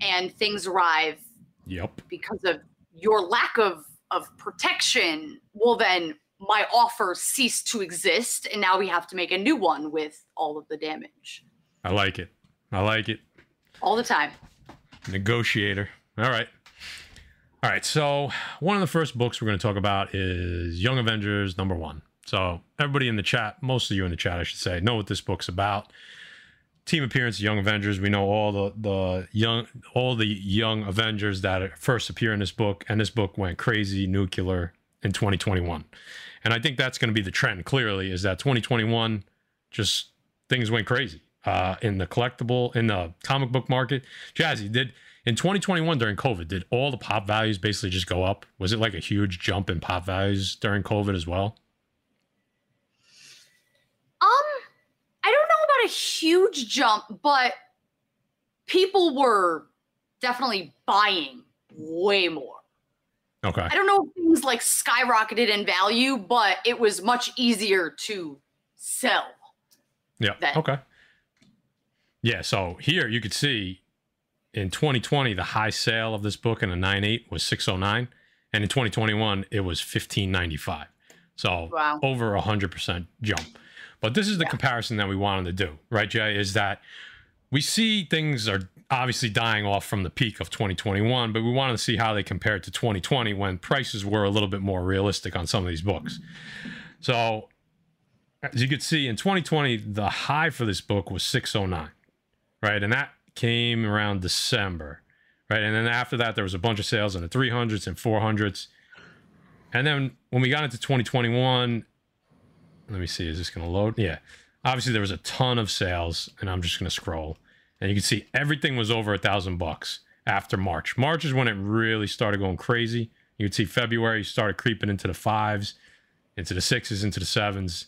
Speaker 3: and things arrive
Speaker 2: Yep.
Speaker 3: because of your lack of of protection, well, then my offer ceased to exist. And now we have to make a new one with all of the damage
Speaker 2: I like it. I like it.
Speaker 3: all the time.
Speaker 2: Negotiator. All right. All right. So, one of the first books we're going to talk about is Young Avengers number one. So, everybody in the chat, most of you in the chat, I should say, know what this book's about. Team appearance Young Avengers. We know all the the young all the young Avengers that first appear in this book, and this book went crazy nuclear in 2021. And I think that's going to be the trend. Clearly, is that 2021 just things went crazy uh, in the collectible in the comic book market. Jassy did in 2021 during COVID. Did all the pop values basically just go up? Was it like a huge jump in pop values during COVID as well?
Speaker 3: Um, I don't know about a huge jump, but people were definitely buying way more.
Speaker 2: Okay.
Speaker 3: I don't know if things like skyrocketed in value, but it was much easier to sell.
Speaker 2: Yeah.
Speaker 3: that-
Speaker 2: Okay. Yeah. So here you could see in 2020 the high sale of this book in a 9.8 was 609, and in 2021 it was 1595. So
Speaker 3: Wow.
Speaker 2: over a hundred percent jump. But this is the
Speaker 3: Yeah.
Speaker 2: comparison that we wanted to do, right, Jay? Is that we see things are obviously dying off from the peak of 2021, but we wanted to see how they compared to 2020 when prices were a little bit more realistic on some of these books. So as you could see in 2020, the high for this book was 609, right? And that came around December, right? And then after that, there was a bunch of sales in the 300s and 400s. And then when we got into 2021, let me see, is this going to load? Yeah. Obviously, there was a ton of sales, and I'm just going to scroll. And you can see everything was over a thousand bucks after March. March is when it really started going crazy. You can see February started creeping into the fives, into the sixes, into the sevens.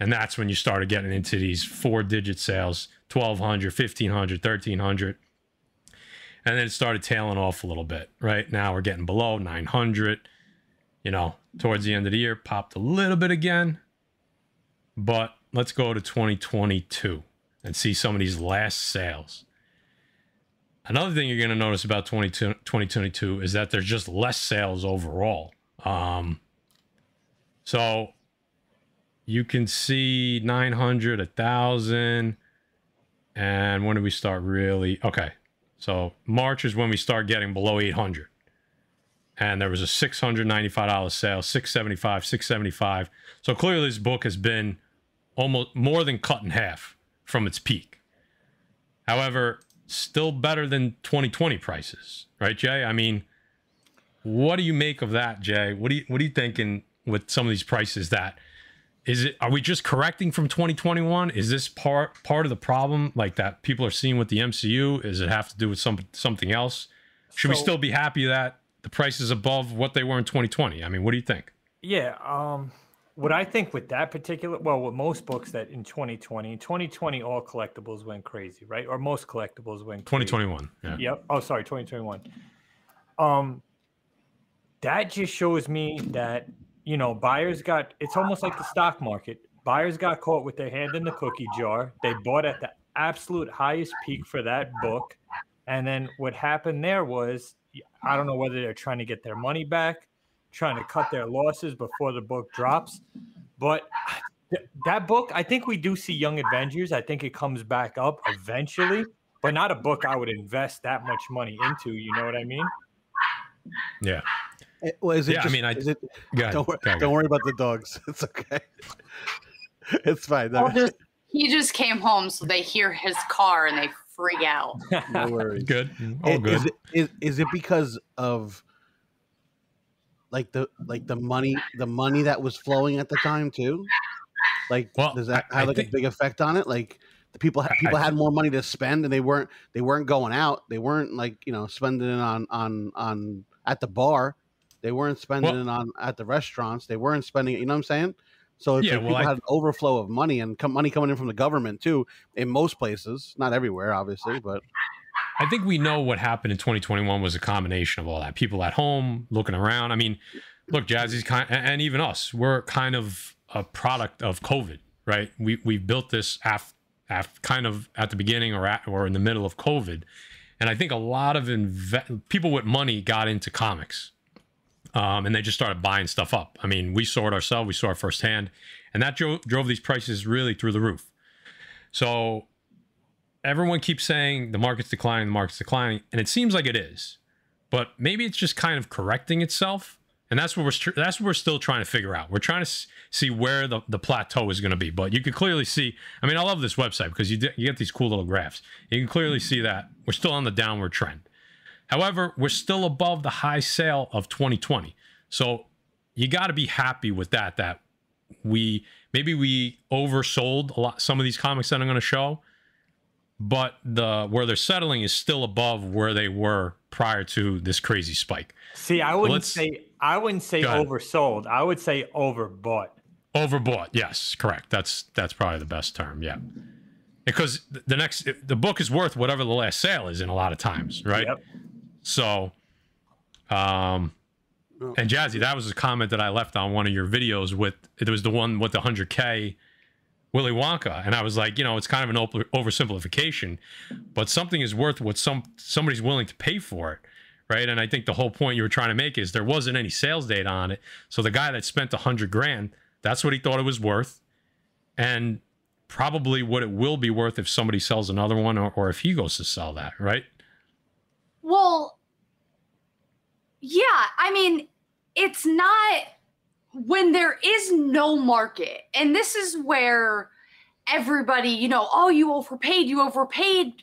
Speaker 2: And that's when you started getting into these four digit sales 1200, 1500, 1300. And then it started tailing off a little bit. Right now we're getting below 900. You know, towards the end of the year, popped a little bit again. But let's go to 2022 and see some of these last sales. Another thing you're going to notice about 2022 is that there's just less sales overall. Um, so you can see 900, 1,000. And when do we start really? Okay. So March is when we start getting below 800. And there was a $695 sale, 675, 675. So clearly this book has been almost more than cut in half from its peak. However, still better than 2020 prices, right, Jay? I mean, what do you make of that, Jay? What do you what are you thinking with some of these prices that is it are we just correcting from 2021? Is this part part of the problem like that people are seeing with the MCU? Is it have to do with some something else? Should we still be happy that the price is above what they were in 2020? I mean, what do you think?
Speaker 4: Yeah. Um, what I think with that particular, well, with most books that in 2020, 2020, all collectibles went crazy, right? Or most collectibles went crazy.
Speaker 2: 2021. Yeah.
Speaker 4: Yep. Oh, sorry, 2021. Um, that just shows me that you know buyers got. It's almost like the stock market. Buyers got caught with their hand in the cookie jar. They bought at the absolute highest peak for that book, and then what happened there was, I don't know whether they're trying to get their money back, trying to cut their losses before the book drops, but. th- That book, I think we do see Young Avengers. I think it comes back up eventually but not a book I would invest that much money into. You know what I mean?
Speaker 2: Yeah.
Speaker 1: Eh, Well, is it
Speaker 2: Yeah, I mean, I-
Speaker 1: is it,
Speaker 2: Go ahead.
Speaker 1: don't, wor-
Speaker 2: Go ahead.
Speaker 1: don't worry about the dogs. [laughs] It's okay. [laughs] It's fine.
Speaker 3: Just- he just came home, so they hear his car and they freak out. [laughs]
Speaker 1: no worries.
Speaker 2: Good. Mm-hmm. All
Speaker 1: I-
Speaker 2: good.
Speaker 1: Is it, is, is it because of like the like the money the money that was flowing at the time too? Like
Speaker 2: Well,
Speaker 1: does that
Speaker 2: I- I
Speaker 1: have like
Speaker 2: think-
Speaker 1: a big effect on it? Like the people ha- people
Speaker 2: I
Speaker 1: had more money to spend and they weren't they weren't going out. They weren't like you know spending it on on on at the bar. They weren't spending
Speaker 2: Well-
Speaker 1: it on at the restaurants. They weren't spending it. You know what I'm saying? So it's
Speaker 2: Yeah,
Speaker 1: like
Speaker 2: well,
Speaker 1: people
Speaker 2: I-
Speaker 1: had an overflow of money and com- money coming in from the government too. In most places, not everywhere, obviously, but
Speaker 2: I think we know what happened in 2021 was a combination of all that. People at home looking around. I mean, look, Jassy's kind, and and even us, we're kind of a product of COVID, right? We we built this af, af kind of at the beginning or at, or in the middle of COVID, and I think a lot of inve- people with money got into comics. Um, and they just started buying stuff up. I mean, we saw it ourselves, we saw it firsthand, and that drove, drove these prices really through the roof. So everyone keeps saying the market's declining, the market's declining, and it seems like it is, but maybe it's just kind of correcting itself. And that's what we're that's what we're still trying to figure out. We're trying to see where the, the plateau is going to be. But you can clearly see. I mean, I love this website because you you get these cool little graphs. You can clearly see that we're still on the downward trend. However, we're still above the high sale of 2020. So you got to be happy with that. That we maybe we oversold a lot some of these comics that I'm going to show, but the where they're settling is still above where they were prior to this crazy spike.
Speaker 4: See, I wouldn't say I wouldn't say oversold. I would say overbought.
Speaker 2: Overbought, yes, correct. That's that's probably the best term. Yeah, because the next the book is worth whatever the last sale is in a lot of times, right? Yep. So, um, and Jassy, that was a comment that I left on one of your videos with. It was the one with the 100K Willy Wonka, and I was like, you know, it's kind of an oversimplification, but something is worth what some somebody's willing to pay for it, right? And I think the whole point you were trying to make is there wasn't any sales data on it, so the guy that spent a hundred grand, that's what he thought it was worth, and probably what it will be worth if somebody sells another one or, or if he goes to sell that, right?
Speaker 3: Well, yeah, I mean, it's not when there is no market, and this is where everybody, you know, oh, you overpaid, you overpaid.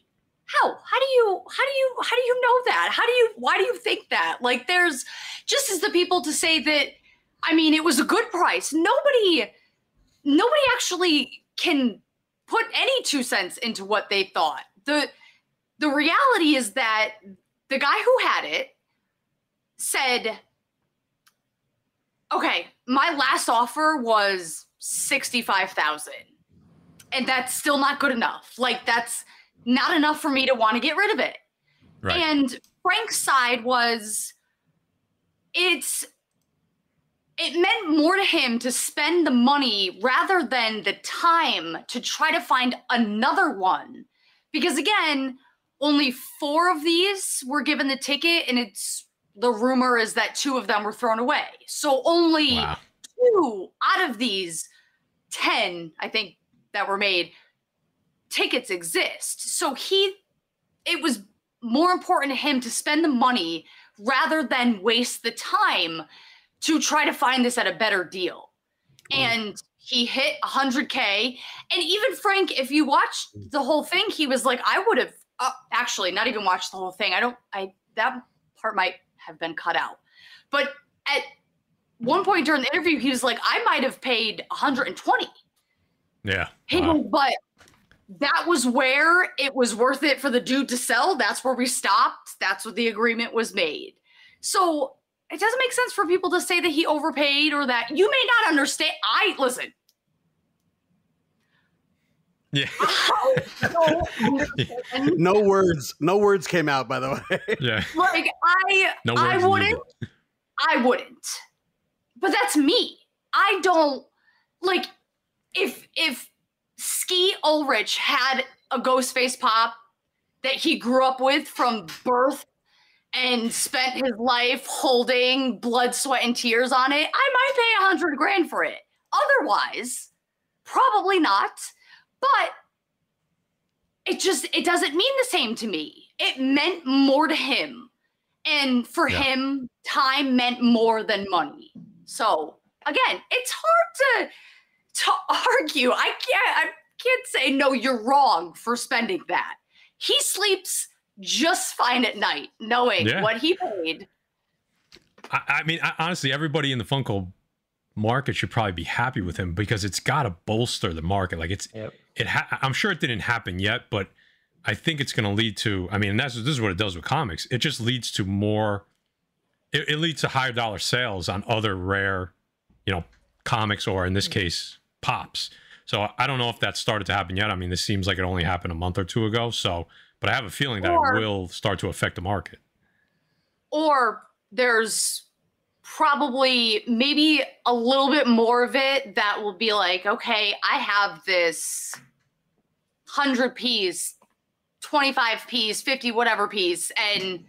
Speaker 3: How? How do you how do you how do you know that? How do you why do you think that? Like there's just as the people to say that I mean it was a good price. Nobody nobody actually can put any two cents into what they thought. The the reality is that the guy who had it said, okay, my last offer was 65,000. And that's still not good enough. Like that's not enough for me to want to get rid of it. Right. And Frank's side was it's it meant more to him to spend the money rather than the time to try to find another one. Because again, only four of these were given the ticket, and it's the rumor is that two of them were thrown away. So only wow. two out of these 10, I think, that were made, tickets exist. So he, it was more important to him to spend the money rather than waste the time to try to find this at a better deal. Mm. And he hit 100K. And even Frank, if you watched mm. the whole thing, he was like, I would have uh, actually not even watch the whole thing. I don't. I that part might have been cut out. But at one point during the interview, he was like, "I might have paid 120."
Speaker 2: Yeah.
Speaker 3: He wow. but that was where it was worth it for the dude to sell. That's where we stopped. That's what the agreement was made. So it doesn't make sense for people to say that he overpaid or that you may not understand. I listen.
Speaker 2: Yeah. [laughs]
Speaker 1: Oh, [laughs] no words. No words came out, by the way. [laughs]
Speaker 2: Yeah.
Speaker 3: Like I no I wouldn't I wouldn't. But that's me. I don't like if if Skeet Ulrich had a ghost face pop that he grew up with from birth and spent his life holding blood, sweat, and tears on it, I might pay a hundred grand for it. Otherwise, probably not but it just it doesn't mean the same to me. It meant more to him. And for yeah. him, time meant more than money. So again, it's hard to to [laughs] argue. I can't I can't say no, you're wrong for spending that. He sleeps just fine at night, knowing yeah. what he paid.
Speaker 2: I, I mean, I, honestly, everybody in the Funko market should probably be happy with him because it's got to bolster the market. Like it's, yep. It. Ha- I'm sure it didn't happen yet, but I think it's going to lead to. I mean, that's this is what it does with comics. It just leads to more. It, it leads to higher dollar sales on other rare, you know, comics or in this mm. case, pops. So I don't know if that started to happen yet. I mean, this seems like it only happened a month or two ago. So, but I have a feeling that or, it will start to affect the market.
Speaker 3: Or there's probably maybe a little bit more of it that will be like, okay, I have this 100 piece, 25 piece, 50 whatever piece, and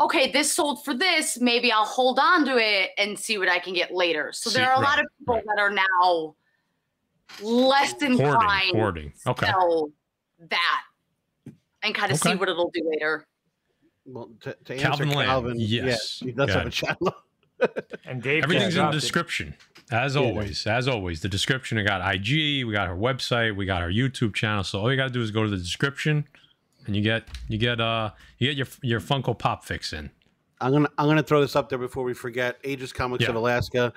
Speaker 3: okay, this sold for this. Maybe I'll hold on to it and see what I can get later. So
Speaker 2: See-
Speaker 3: there are a lot of people
Speaker 2: right.
Speaker 3: that are now less inclined
Speaker 2: hoarding.
Speaker 3: to
Speaker 2: Okay.
Speaker 3: sell that and kind of see what it'll do later.
Speaker 1: Well, to, to answer
Speaker 2: Calvin
Speaker 1: Calvin,
Speaker 2: Lamb,
Speaker 1: yeah,
Speaker 2: yes.
Speaker 1: he does
Speaker 2: Go
Speaker 1: have a
Speaker 2: ahead.
Speaker 1: Channel.
Speaker 4: And Dave
Speaker 2: Everything's in the
Speaker 4: dropped it.
Speaker 2: description. As
Speaker 1: Yeah.
Speaker 2: always, as always, the description. We got IG, we got our website, we got our YouTube channel. So all you gotta do is go to the description, and you get you get uh you get your your Funko Pop fix in.
Speaker 1: I'm gonna I'm gonna throw this up there before we forget. Aegis Comics
Speaker 2: Yeah.
Speaker 1: of Alaska,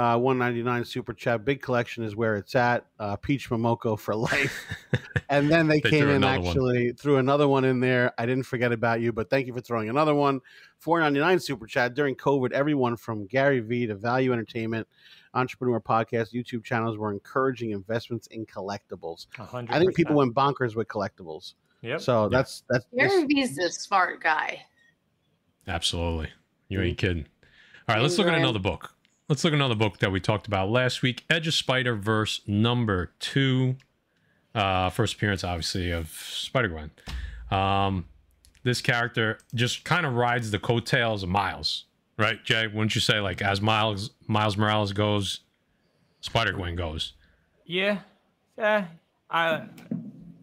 Speaker 1: uh, 199 super chat. Big collection is where it's at. Uh, Peach Momoko for life. [laughs] and then they,
Speaker 2: They
Speaker 1: came in
Speaker 2: another one.
Speaker 1: actually threw another one in there. I didn't forget about you, but thank you for throwing another one. 499 super chat during COVID. Everyone from Gary Vee to Value Entertainment, Entrepreneur Podcast, YouTube channels were encouraging investments in collectibles
Speaker 4: A hundred
Speaker 1: I think people went bonkers with collectibles.
Speaker 4: Yep.
Speaker 1: So that's that's this-
Speaker 3: Gary Vee's a smart guy.
Speaker 2: Absolutely, you ain't kidding. All right, let's look at another book. Let's look at another book that we talked about last week. Edge of Spider Verse number two. Uh, first appearance, obviously, of Spider Gwen. Um, this character just kind of rides the coattails of Miles, right, Jay? Wouldn't you say, like, as Miles Miles Morales goes, Spider Gwen goes?
Speaker 4: Yeah. Yeah. I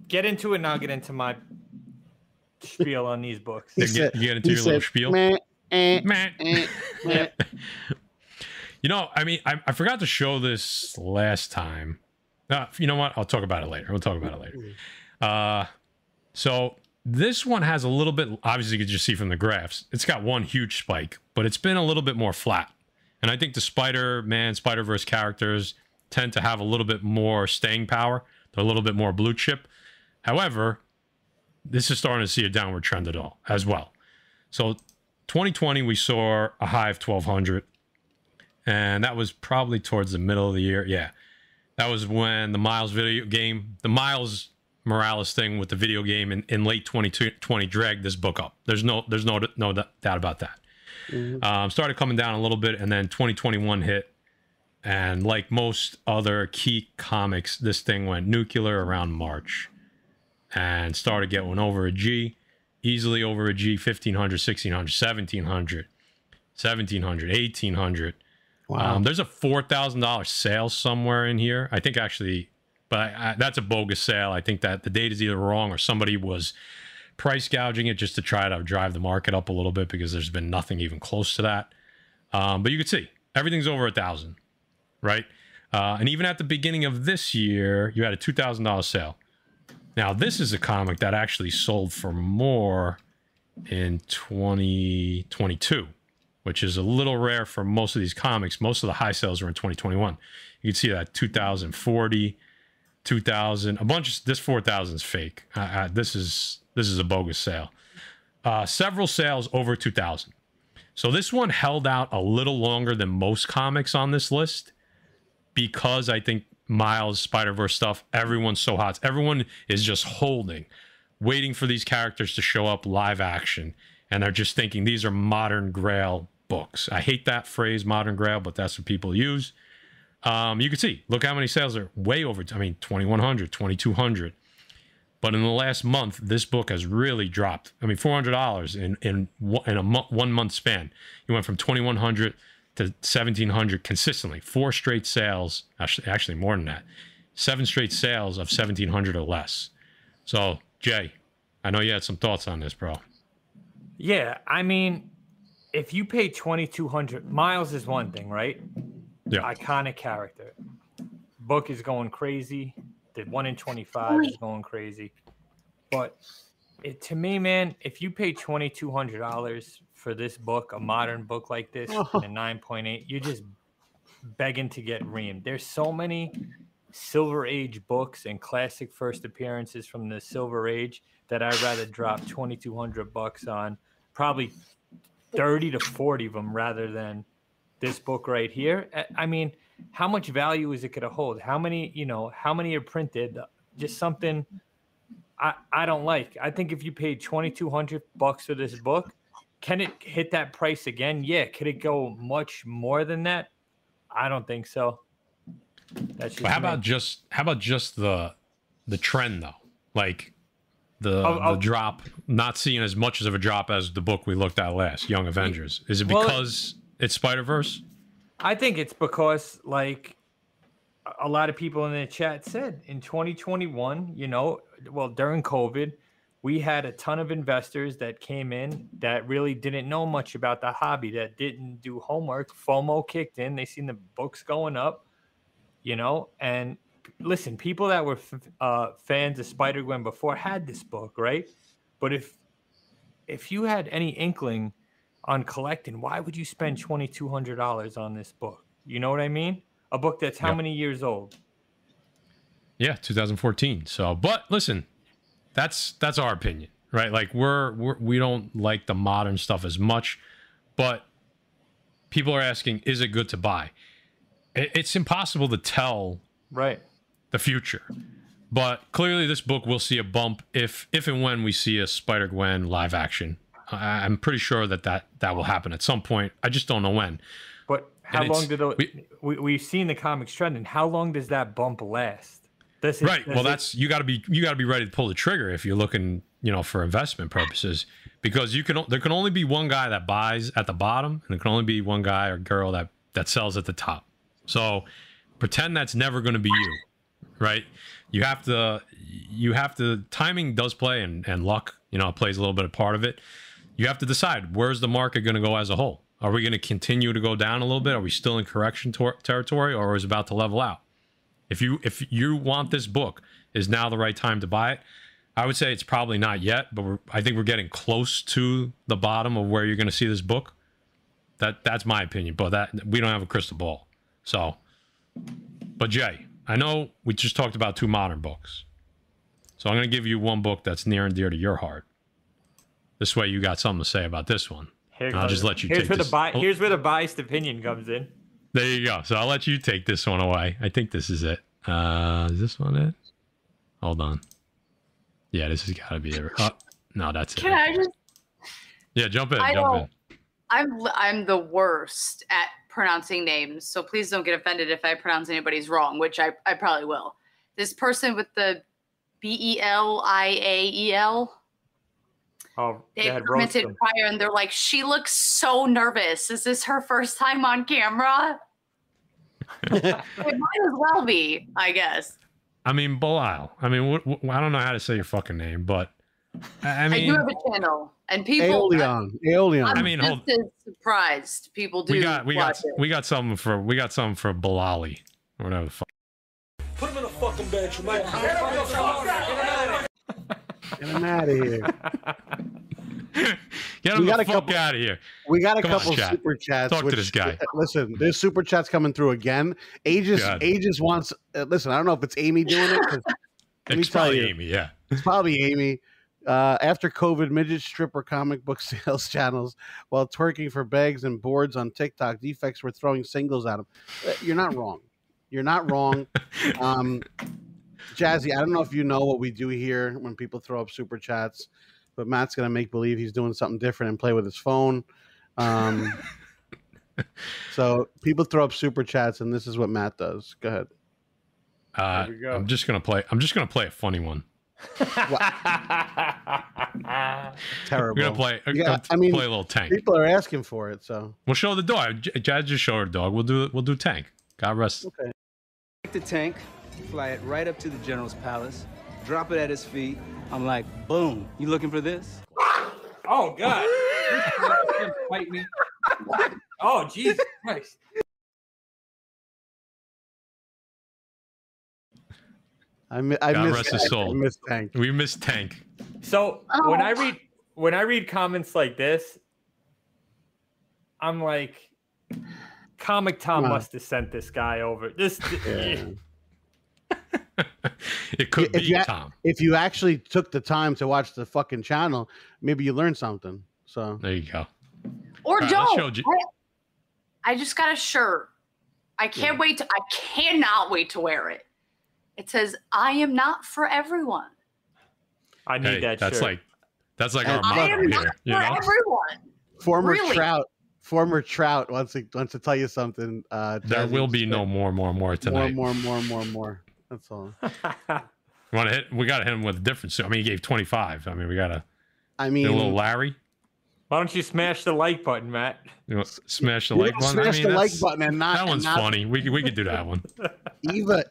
Speaker 4: get into it and I'll get into my spiel on these books.
Speaker 1: He
Speaker 2: You get, you get into
Speaker 1: he
Speaker 2: your little spiel.
Speaker 1: "Meh, eh,
Speaker 2: Meh.
Speaker 1: eh, meh." [laughs] [laughs]
Speaker 2: You know, I mean, I, I forgot to show this last time. Uh, you know what? I'll talk about it later. We'll talk about it later. Uh, so this one has a little bit. Obviously, you can just see from the graphs, it's got one huge spike, but it's been a little bit more flat. And I think the Spider-Man, Spider-Verse characters tend to have a little bit more staying power. They're a little bit more blue chip. However, this is starting to see a downward trend at all as well. So 2020, we saw a high of 1200 and that was probably towards the middle of the year. Yeah, that was when the Miles video game, the Miles Morales thing with the video game in, in late 2020 dragged this book up. There's no, there's no, no doubt about that. Um, started coming down a little bit, and then 2021 hit, and like most other key comics, this thing went nuclear around March, and started getting over a G, easily over a G, 1500, 1600, 1700, 1700, 1800.
Speaker 1: Wow.
Speaker 2: Um, there's a four thousand dollars sale somewhere in here. I think actually, but I, I, that's a bogus sale. I think that the date is either wrong or somebody was price gouging it just to try to drive the market up a little bit because there's been nothing even close to that. Um, but you can see everything's over a thousand, right? Uh, and even at the beginning of this year, you had a two thousand dollar sale. Now this is a comic that actually sold for more in 2022 which is a little rare for most of these comics. Most of the high sales are in 2021. You can see that 2040, 2000, a bunch of this 4000 is fake. Uh, uh, this is this is a bogus sale. Uh, several sales over 2000. So this one held out a little longer than most comics on this list because I think Miles Spider Verse stuff. Everyone's so hot. Everyone is just holding, waiting for these characters to show up live action, and they're just thinking these are modern Grail books. I hate that phrase, modern Grail, but that's what people use. Um, you can see, look how many sales are way over. I mean, 2100, 2200. But in the last month, this book has really dropped. I mean, four hundred dollars in in in a mo- one month span. You went from twenty one hundred to seventeen hundred consistently. Four straight sales, actually, actually more than that. Seven straight sales of seventeen hundred or less. So, Jay, I know you had some thoughts on this, bro.
Speaker 4: Yeah, I mean, if you pay twenty two hundred, Miles is one thing, right?
Speaker 2: Yeah.
Speaker 4: Iconic character. Book is going crazy. The one in twenty five is going crazy. But it, to me, man, if you pay twenty two hundred dollars for this book, a modern book like this, oh. and a nine point eight, you're just begging to get reamed. There's so many Silver Age books and classic first appearances from the Silver Age that I'd rather drop 2200 bucks on probably 30 to 40 of them rather than this book right here. I- mean, how much value is it going to hold? How many, you know, how many are printed? Just something I, I don't like. I think if you paid 2200 bucks for this book, can it hit that price again? Yeah. Could it go much more than that? I don't think so. That's just
Speaker 2: how
Speaker 4: me.
Speaker 2: about just how about just the the trend though? Like the,
Speaker 4: Of-
Speaker 2: the
Speaker 4: of-
Speaker 2: drop not seeing as much of a drop as the book we looked at last, Young Avengers? Is it
Speaker 4: Well-
Speaker 2: because it's Spider Verse?
Speaker 4: I think it's because like a- lot of people in the chat said in 2021, you know, well during COVID, we had a ton of investors that came in that really didn't know much about the hobby, that didn't do homework. FOMO kicked in. They seen the books going up, you know, and listen, people that were f- uh, fans of Spider Gwen before had this book, right? But if if you had any inkling on collecting, why would you spend twenty two hundred dollars on this book? You know what I mean? A book that's how
Speaker 2: Yep.
Speaker 4: many years old?
Speaker 2: Yeah, 2014. So, but listen, that's that's our opinion, right? Like we're, we're we don't like the modern stuff as much, but people are asking, is it good to buy? It, it's impossible to tell
Speaker 4: Right.
Speaker 2: The future, but clearly this book will see a bump if if and when we see a Spider Gwen live action. I, I'm pretty sure that, that that will happen at some point. I just don't know when.
Speaker 4: But how
Speaker 2: And
Speaker 4: long did the,
Speaker 2: we-
Speaker 4: we, have seen the comics trending? How long does that bump last? Does it,
Speaker 2: right
Speaker 4: does
Speaker 2: well
Speaker 4: it-
Speaker 2: that's you got to be you got to be ready to pull the trigger if you're looking you know for investment purposes because you can there can only be one guy that buys at the bottom and there can only be one guy or girl that that sells at the top so pretend that's never going to be you right you have to you have to timing does play and and luck you know plays a little bit of part of it you have to decide where's the market going to go as a whole are we going to continue to go down a little bit are we still in correction tor- territory or is about to level out if you if you want this book, is now the right time to buy it? I would say it's probably not yet, but I think we're getting close to the bottom of where you're going to see this book. That that's my opinion, but that we don't have a crystal ball. So, but Jay, I know we just talked about two modern books, so I'm going to give you one book that's near and dear to your heart. This way, you got something to say about this one.
Speaker 4: Here
Speaker 2: I'll just let you
Speaker 4: Here's
Speaker 2: take
Speaker 4: where
Speaker 2: this-
Speaker 4: the bi-
Speaker 2: oh.
Speaker 4: here's where the biased opinion comes in.
Speaker 2: There you go. So I'll let you take this one away. I think this is it. Uh, is this one it? Hold on. Yeah, this has got to be it. Oh, no, that's it.
Speaker 3: Can I just?
Speaker 2: Yeah, jump in.
Speaker 3: I
Speaker 2: jump
Speaker 3: don't-
Speaker 2: in.
Speaker 3: I'm I'm the worst at pronouncing names, so please don't get offended if I pronounce anybody's wrong, which I, I probably will. This person with the B E L I A E L,
Speaker 4: Oh,
Speaker 3: they
Speaker 4: yeah, roast
Speaker 3: commented prior and they're like, she looks so nervous. Is this her first time on camera? [laughs] it might as well be, I guess.
Speaker 2: I mean, Bilal. I mean, what, what, I don't know how to say your fucking name, but I I
Speaker 3: I,
Speaker 2: mean,
Speaker 3: do have a channel, and people.
Speaker 1: Aeolian. Aeolian.
Speaker 3: I'm
Speaker 2: I mean,
Speaker 3: just
Speaker 2: hold-
Speaker 3: as surprised. People do.
Speaker 2: we got we got
Speaker 3: it.
Speaker 2: we got something for we got something for Bilali or whatever the fuck.
Speaker 5: Put him in a fucking bed, you might.
Speaker 1: Get him out of here.
Speaker 2: Get him [laughs]
Speaker 1: We got
Speaker 2: the
Speaker 1: a
Speaker 2: fuck
Speaker 1: couple-
Speaker 2: out of here.
Speaker 1: We got a
Speaker 2: Come on,
Speaker 1: couple
Speaker 2: chat.
Speaker 1: super chats.
Speaker 2: Talk to this guy.
Speaker 1: Listen, there's super chats coming through again. Aegis,
Speaker 2: God.
Speaker 1: Aegis wants. Uh, listen, I don't know if it's Amy doing it. Let me
Speaker 2: It's
Speaker 1: tell
Speaker 2: probably
Speaker 1: you.
Speaker 2: Amy. Yeah.
Speaker 1: It's probably Amy. Uh, after COVID, midget stripper comic book [laughs] sales channels while twerking for bags and boards on TikTok, defects were throwing singles at him. Uh, You're not wrong. You're not wrong. Um, Jassy, I don't know if you know what we do here when people throw up super chats, but Matt's gonna make believe he's doing something different and play with his phone. Um, [laughs] so people throw up super chats, and this is what Matt does. Go ahead.
Speaker 2: Uh,
Speaker 4: go.
Speaker 2: I'm just gonna play. I'm just gonna play a funny one. [laughs]
Speaker 1: Terrible.
Speaker 2: We're gonna play.
Speaker 1: Uh, yeah,
Speaker 2: gonna
Speaker 1: I mean,
Speaker 2: play a little tank.
Speaker 1: People are asking for it, so
Speaker 2: We'll show the dog. J- Jazz just showed her dog. We'll do. We'll do tank. God rest. Okay.
Speaker 6: Take the tank, fly it right up to the general's palace, drop it at his feet. I'm like, boom, you looking for this?
Speaker 4: oh God! [laughs]
Speaker 6: Fight me.
Speaker 4: Oh Jesus Christ!
Speaker 1: I, mi- I
Speaker 2: God
Speaker 1: miss
Speaker 2: rest his
Speaker 1: Tank.
Speaker 2: soul.
Speaker 1: I miss Tank.
Speaker 2: We missed tank.
Speaker 4: So when
Speaker 3: Oh.
Speaker 4: I read when I read comments like this, I'm like, Comic Tom
Speaker 1: Come on.
Speaker 4: must have sent this guy over. This [laughs]
Speaker 1: Yeah. [laughs]
Speaker 2: It could
Speaker 1: If
Speaker 2: be
Speaker 1: you
Speaker 2: Tom.
Speaker 1: If you actually took the time to watch the fucking channel, maybe you learned something. So
Speaker 2: There you go.
Speaker 3: Or
Speaker 2: All right, let's show
Speaker 3: don't.
Speaker 2: J-
Speaker 3: I, I just got a shirt. I can't wait to. I cannot wait to wear it. It says, "I am not for everyone.
Speaker 4: I need
Speaker 2: Hey,
Speaker 4: that
Speaker 2: that's
Speaker 4: shirt.
Speaker 2: like that's like our
Speaker 1: And-
Speaker 3: I
Speaker 2: motto
Speaker 3: am not
Speaker 2: here. You
Speaker 3: for
Speaker 2: know.
Speaker 3: everyone."
Speaker 1: former
Speaker 3: Really?
Speaker 1: Trout, former Trout wants to wants to tell you something. Uh,
Speaker 2: There will be no more, more, more
Speaker 1: more,
Speaker 2: tonight.
Speaker 1: more, more, more, more. More. That's all. [laughs]
Speaker 2: Want to hit? We got to hit him with a different suit. I mean, he gave twenty five. I mean, we got to
Speaker 1: I mean,
Speaker 2: little Larry.
Speaker 4: Why don't you smash the like button, Matt?
Speaker 2: You know, smash the
Speaker 1: you
Speaker 2: like
Speaker 1: don't
Speaker 2: button. I
Speaker 1: smash
Speaker 2: mean,
Speaker 1: the like button and not
Speaker 2: That one's
Speaker 1: not
Speaker 2: funny. We could- we could do that one.
Speaker 1: Eva.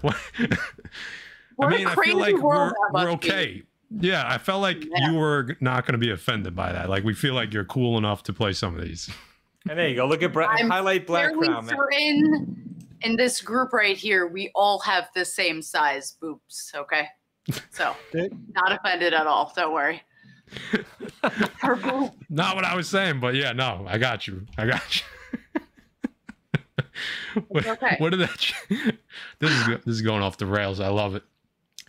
Speaker 2: What- [laughs]
Speaker 3: What
Speaker 2: I
Speaker 3: a
Speaker 2: mean, I
Speaker 3: crazy
Speaker 2: feel like
Speaker 3: world
Speaker 2: we're, we're
Speaker 3: must be.
Speaker 2: okay. Yeah, I felt like
Speaker 3: Yeah.
Speaker 2: you were not going to be offended by that. Like we feel like you're cool enough to play some of these.
Speaker 4: And there you go. Look at Bra-
Speaker 3: I'm
Speaker 4: highlight Black
Speaker 3: fairly
Speaker 4: Crown,
Speaker 3: certain in this group right here, we all have the same size boobs. Okay, so not offended at all. Don't worry. [laughs] Boob-
Speaker 2: Not what I was saying, but yeah, no, I got you. I got you. [laughs] what,
Speaker 3: okay.
Speaker 2: what did that? [laughs] this is this is going off the rails. I love it.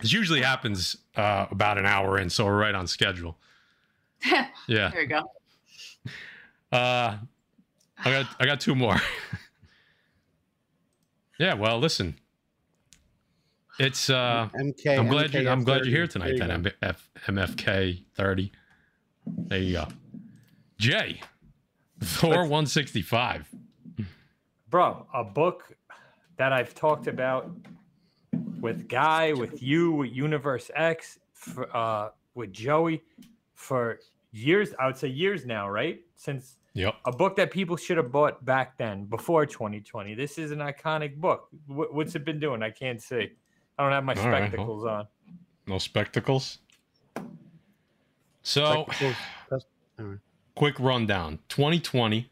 Speaker 2: This usually happens uh, about an hour in, so we're right on schedule. Yeah.
Speaker 3: there you go.
Speaker 2: Uh, I got I got two more. yeah. Well, listen. It's uh.
Speaker 1: MK.
Speaker 2: I'm glad you. I'm glad you're here tonight.
Speaker 1: There
Speaker 2: Then
Speaker 1: you.
Speaker 2: MF, MFK thirty. There you go. Jay, Thor one sixty five.
Speaker 4: Bro, a book that I've talked about with Guy, with you, with Universe X, for, uh, with Joey for years. I would say years now, right? Since
Speaker 2: Yep.
Speaker 4: a book that people should have bought back then, before 2020. This is an iconic book. Wh- what's it been doing? I can't see. I don't have my
Speaker 2: All right, well.
Speaker 4: spectacles on.
Speaker 2: No spectacles. So,
Speaker 1: Spectacles. That's- all right.
Speaker 2: quick rundown 2020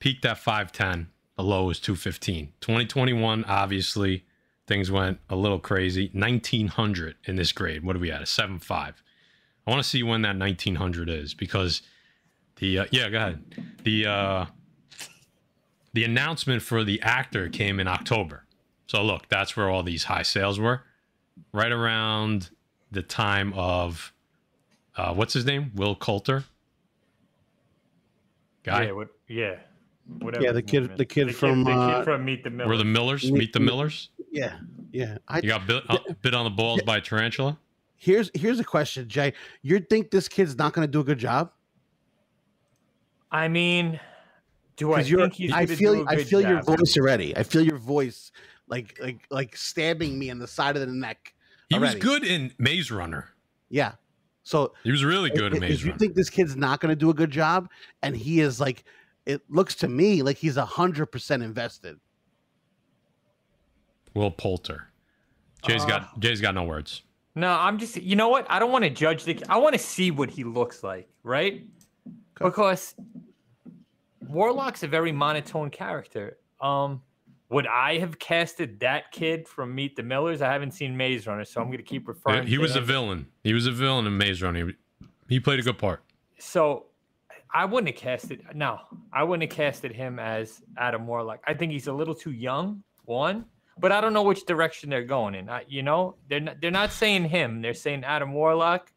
Speaker 2: peaked at 510 the low was 215 2021 obviously things went a little crazy 1900 in this grade what are we at a 7.5 i want to see when that 1900 is because the uh, yeah go ahead the uh the announcement for the actor came in october so look that's where all these high sales were right around the time of uh, what's his name Will Poulter guy
Speaker 4: Yeah, what, yeah. Whatever
Speaker 1: Yeah, the kid-
Speaker 4: name is.
Speaker 1: the kid from,
Speaker 4: the
Speaker 1: uh,
Speaker 4: kid from Meet the Millers.
Speaker 2: We're the Millers.
Speaker 1: Meet-
Speaker 2: Meet the Millers.
Speaker 1: Yeah, yeah. I
Speaker 2: You got bit, uh, bit on the balls by a tarantula.
Speaker 1: here's here's a question, Jay. You think this kid's not going to do a good job?
Speaker 4: I mean, do I
Speaker 1: Because you're,
Speaker 4: think he's
Speaker 1: I
Speaker 4: gonna
Speaker 1: feel,
Speaker 4: do a
Speaker 1: I
Speaker 4: good
Speaker 1: feel your voice already. I feel your voice, like, like, like stabbing me in the side of the neck.
Speaker 2: He was good in Maze Runner.
Speaker 1: Yeah. So
Speaker 2: He was really good in
Speaker 1: if,
Speaker 2: Maze
Speaker 1: if you think this kid's not going to do a good job, and he is like, it looks to me like he's a hundred percent invested.
Speaker 2: Will Poulter. Jay's
Speaker 4: Uh,
Speaker 2: got Jay's got no words.
Speaker 4: No, I'm just. You know what? I don't want to judge the. I want to see what he looks like, right? Because Warlock's a very monotone character. Um, would I have casted that kid from Meet the Millers? I haven't seen Maze Runner, so I'm gonna keep referring. To.
Speaker 2: He
Speaker 4: to
Speaker 2: was a villain. He was a villain in Maze Runner. He, he played a good part.
Speaker 4: So I wouldn't have casted. No, I wouldn't have casted him as Adam Warlock. I think he's a little too young. One, but I don't know which direction they're going in. I, you know, they're not, they're not saying him. They're saying Adam Warlock.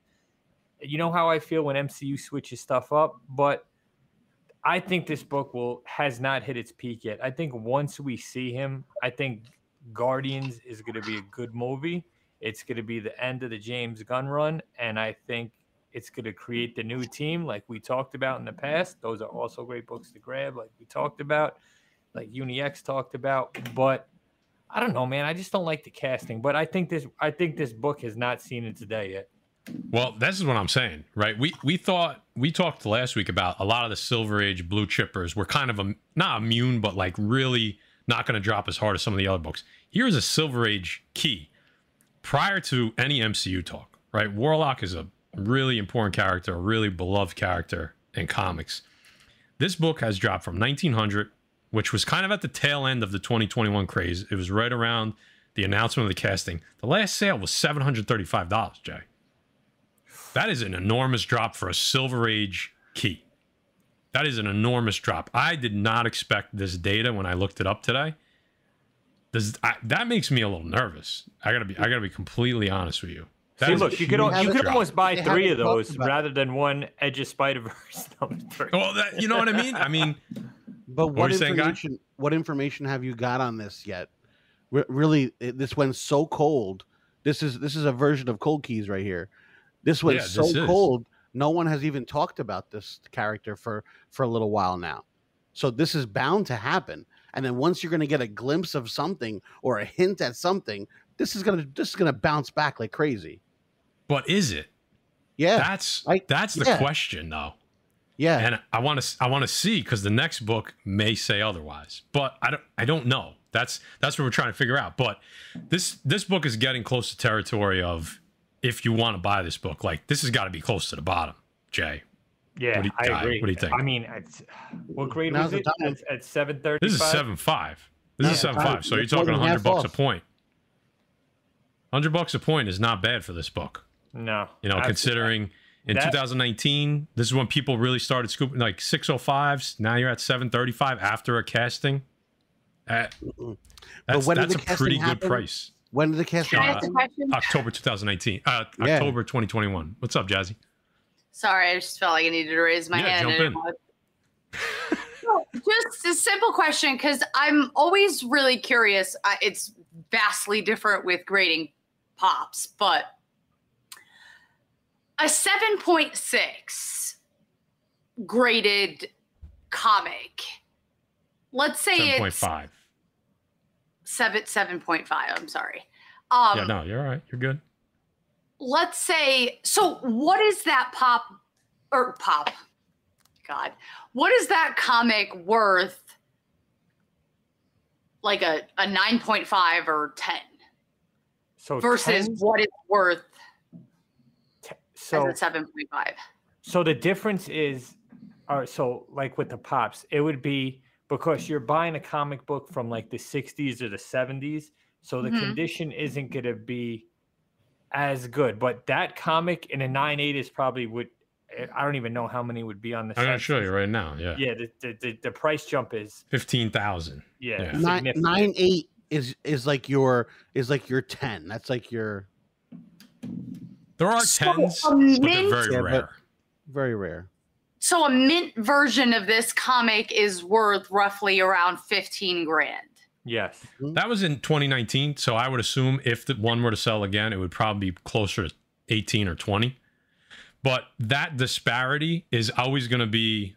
Speaker 4: You know how I feel when MCU switches stuff up, but I think this book will has not hit its peak yet. I think once we see him, I think Guardians is going to be a good movie. It's going to be the end of the James Gunn run, and I think it's going to create the new team like we talked about in the past. Those are also great books to grab, like we talked about, like UniX talked about. But I don't know, man. I just don't like the casting. But I think this, I think this book has not seen its day yet.
Speaker 2: Well, this is what I'm saying, right? We we thought we talked last week about a lot of the Silver Age blue chippers were kind of not immune, but like really not going to drop as hard as some of the other books. Here's a Silver Age key. Prior to any MCU talk, right? Warlock is a really important character, a really beloved character in comics. This book has dropped from 1900, which was kind of at the tail end of the 2021 craze. It was right around the announcement of the casting. The last sale was $735, Jay. That is an enormous drop for a Silver Age key. That is an enormous drop. I did not expect this data when I looked it up today. Does I, that makes me a little nervous. I gotta be. I gotta be completely honest with you. That
Speaker 4: See, look, you could you could
Speaker 2: drop.
Speaker 4: almost buy three of those
Speaker 1: about-
Speaker 4: rather than one Edge of Spider Verse [laughs] number three.
Speaker 2: Well, that, you know what I mean. I mean, [laughs]
Speaker 1: But
Speaker 2: were
Speaker 1: what
Speaker 2: you saying,
Speaker 1: information? What information have you got on this yet? Re- really, it, this went so cold. This is this is a version of Cold Keys right here. This went
Speaker 2: Yeah,
Speaker 1: so
Speaker 2: this
Speaker 1: cold no one has even talked about this character for for a little while now. So this is bound to happen. And then once you're going to get a glimpse of something or a hint at something, this is going to this is going to bounce back like crazy.
Speaker 2: But is it?
Speaker 1: Yeah.
Speaker 2: That's that's the
Speaker 1: yeah.
Speaker 2: question though.
Speaker 1: yeah.
Speaker 2: And I want to I want to see cuz the next book may say otherwise. But I don't I don't know. That's that's what we're trying to figure out. But this this book is getting close to territory of if you want to buy this book, like this has got to be close to the bottom, Jay.
Speaker 4: Yeah,
Speaker 2: What do you-
Speaker 4: I
Speaker 2: Guy,
Speaker 4: agree.
Speaker 2: what do you think?
Speaker 4: I mean, it's, what grade
Speaker 1: Now's
Speaker 4: was it? At, at seven thirty.
Speaker 2: This is seven five. This is seven five. So you're talking
Speaker 1: than
Speaker 2: hundred
Speaker 1: half
Speaker 2: bucks a point. Hundred bucks a point is not bad for this book.
Speaker 4: No,
Speaker 2: You know,
Speaker 4: that's-
Speaker 2: considering in
Speaker 4: that- 2019,
Speaker 2: this is when people really started scooping like 605s. Now you're at 735 after a casting. Uh, that's
Speaker 1: when did
Speaker 2: that's a
Speaker 1: casting
Speaker 2: pretty good
Speaker 1: happen?
Speaker 2: price.
Speaker 1: When did the cast
Speaker 3: Can I
Speaker 2: Uh,
Speaker 3: ask a question?
Speaker 2: October 2019. Uh,
Speaker 1: Yeah.
Speaker 2: October 2021. What's up, Jazzy?
Speaker 3: Sorry, I just felt like I needed to raise my
Speaker 2: Yeah,
Speaker 3: hand.
Speaker 2: jump in.
Speaker 3: didn't [laughs] No, just a simple question because I'm always really curious. I, it's vastly different with grading pops, but a 7.6 graded comic. Let's say it's
Speaker 2: 7.5.
Speaker 3: seven seven point five. I'm sorry. Um,
Speaker 2: yeah, no, you're all right. You're good.
Speaker 3: let's say so what is that pop or pop god what is that comic worth like a, a 9.5 or 10
Speaker 4: so
Speaker 3: versus
Speaker 4: 10
Speaker 3: what it's worth
Speaker 4: te- so
Speaker 3: as a 7.5
Speaker 4: So the difference is, all right, so like with the pops, it would be because you're buying a comic book from like the 60s or the 70s. So the
Speaker 3: Mhm.
Speaker 4: condition isn't going to be as good. But that comic in a 9.8 is probably would, eh, I don't even know how many would be on the
Speaker 2: I'm going to show you right now. Yeah.
Speaker 4: Yeah, the, the, the, the price jump is,
Speaker 2: 15,000.
Speaker 4: yeah,
Speaker 2: Yeah.
Speaker 1: Nine, 9 8 is is like your is like your ten. That's like your
Speaker 2: There are
Speaker 3: So,
Speaker 2: 10s,
Speaker 3: a
Speaker 2: but they're
Speaker 3: mint-
Speaker 2: very
Speaker 1: Yeah,
Speaker 2: rare.
Speaker 1: very rare.
Speaker 3: So a mint version of this comic is worth roughly around 15 grand
Speaker 4: Yes.
Speaker 2: That was in 2019, so I would assume if the one were to sell again, it would probably be closer to 18 or 20. But that disparity is always going to be.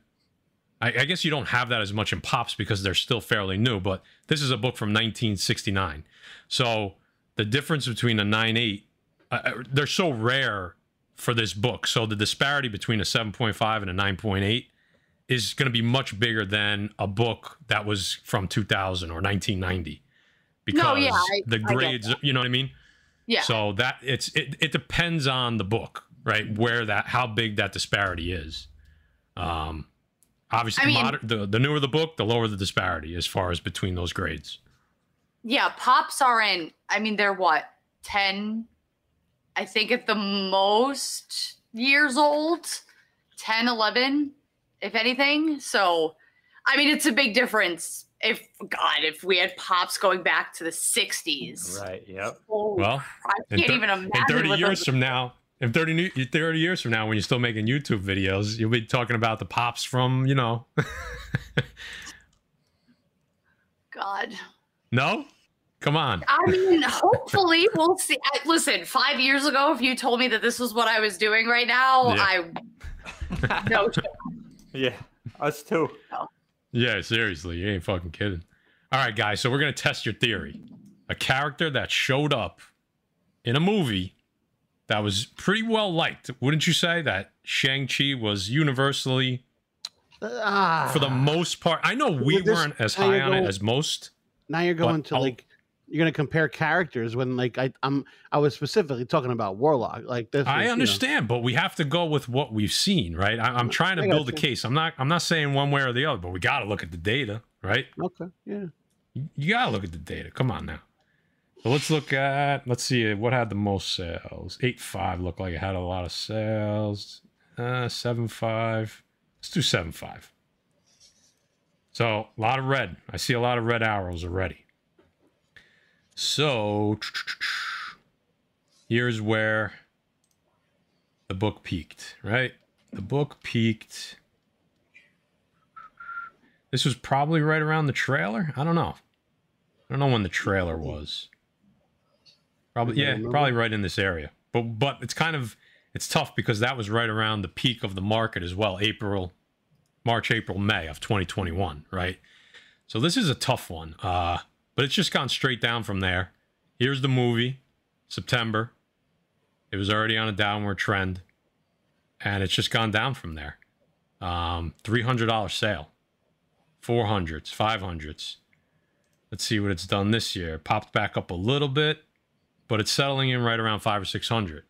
Speaker 2: I, I guess you don't have that as much in pops because they're still fairly new. But this is a book from 1969, so the difference between a 9.8, uh, uh, they're so rare for this book. So the disparity between a 7.5 and a 9.8 is going to be much bigger than a book that was from 2000 or 1990 because
Speaker 3: No, yeah, I-
Speaker 2: the grades you know what i mean?
Speaker 3: Yeah.
Speaker 2: So that it's it, it depends on the book right? Where that how big that disparity is. Um obviously
Speaker 3: I mean-
Speaker 2: moder- the, the newer the book the lower the disparity as far as between those grades.
Speaker 3: Yeah, pops are in, I mean, they're what, 10, I think at the most years old, 10, 11, if anything. So, I mean, it's a big difference. If, God, if we had pops going back to the 60s.
Speaker 4: Right. Yep.
Speaker 3: Holy
Speaker 2: well
Speaker 3: I can't
Speaker 2: thir-
Speaker 3: even imagine.
Speaker 2: in 30 years
Speaker 3: those-
Speaker 2: from now in 30, new- 30 years from now when you're still making youtube videos you'll be talking about the pops from you know [laughs]
Speaker 3: God.
Speaker 2: no come on
Speaker 3: I mean, [laughs] hopefully we'll see. I, listen, five years ago, if you told me that this was what I was doing right now,
Speaker 2: Yeah.
Speaker 3: I [laughs] no.
Speaker 4: Yeah. Us too.
Speaker 2: Yeah, seriously, you ain't fucking kidding. All right, guys, so we're gonna test your theory. A character that showed up in a movie that was pretty well liked, wouldn't you say? That Shang Chi was universally,
Speaker 1: Ah,
Speaker 2: for the most part. I know we
Speaker 1: this-
Speaker 2: weren't as high
Speaker 1: you're
Speaker 2: on it as most.
Speaker 1: now you're going to like you're going to compare characters when like I I'm I was specifically talking about Warlock. Like this,
Speaker 2: I
Speaker 1: was, you know,
Speaker 2: understand, but we have to go with what we've seen, right? I, I'm trying to build a case. I'm not. I'm not saying one way or the other, but we got to look at the data, right?
Speaker 1: okay, yeah.
Speaker 2: You- You gotta look at the data. Come on now. So let's look at let's see what had the most sales. Eight five looked like it had a lot of sales. Uh seven five. Let's do seven five. So a lot of red. I see a lot of red arrows already. So here's where the book peaked, right? The book peaked. This was probably right around the trailer. I don't know. I don't know when the trailer was. Probably yeah, probably right in this area. But but it's kind of it's tough because that was right around the peak of the market as well, April, March, April, May of 2021, right? So this is a tough one. Uh, but it's just gone straight down from there. Here's the movie, September. It was already on a downward trend, and it's just gone down from there. Um, $300 sale, 400s, 500s. Let's see what it's done this year. Popped back up a little bit, but it's settling in right around five or 600.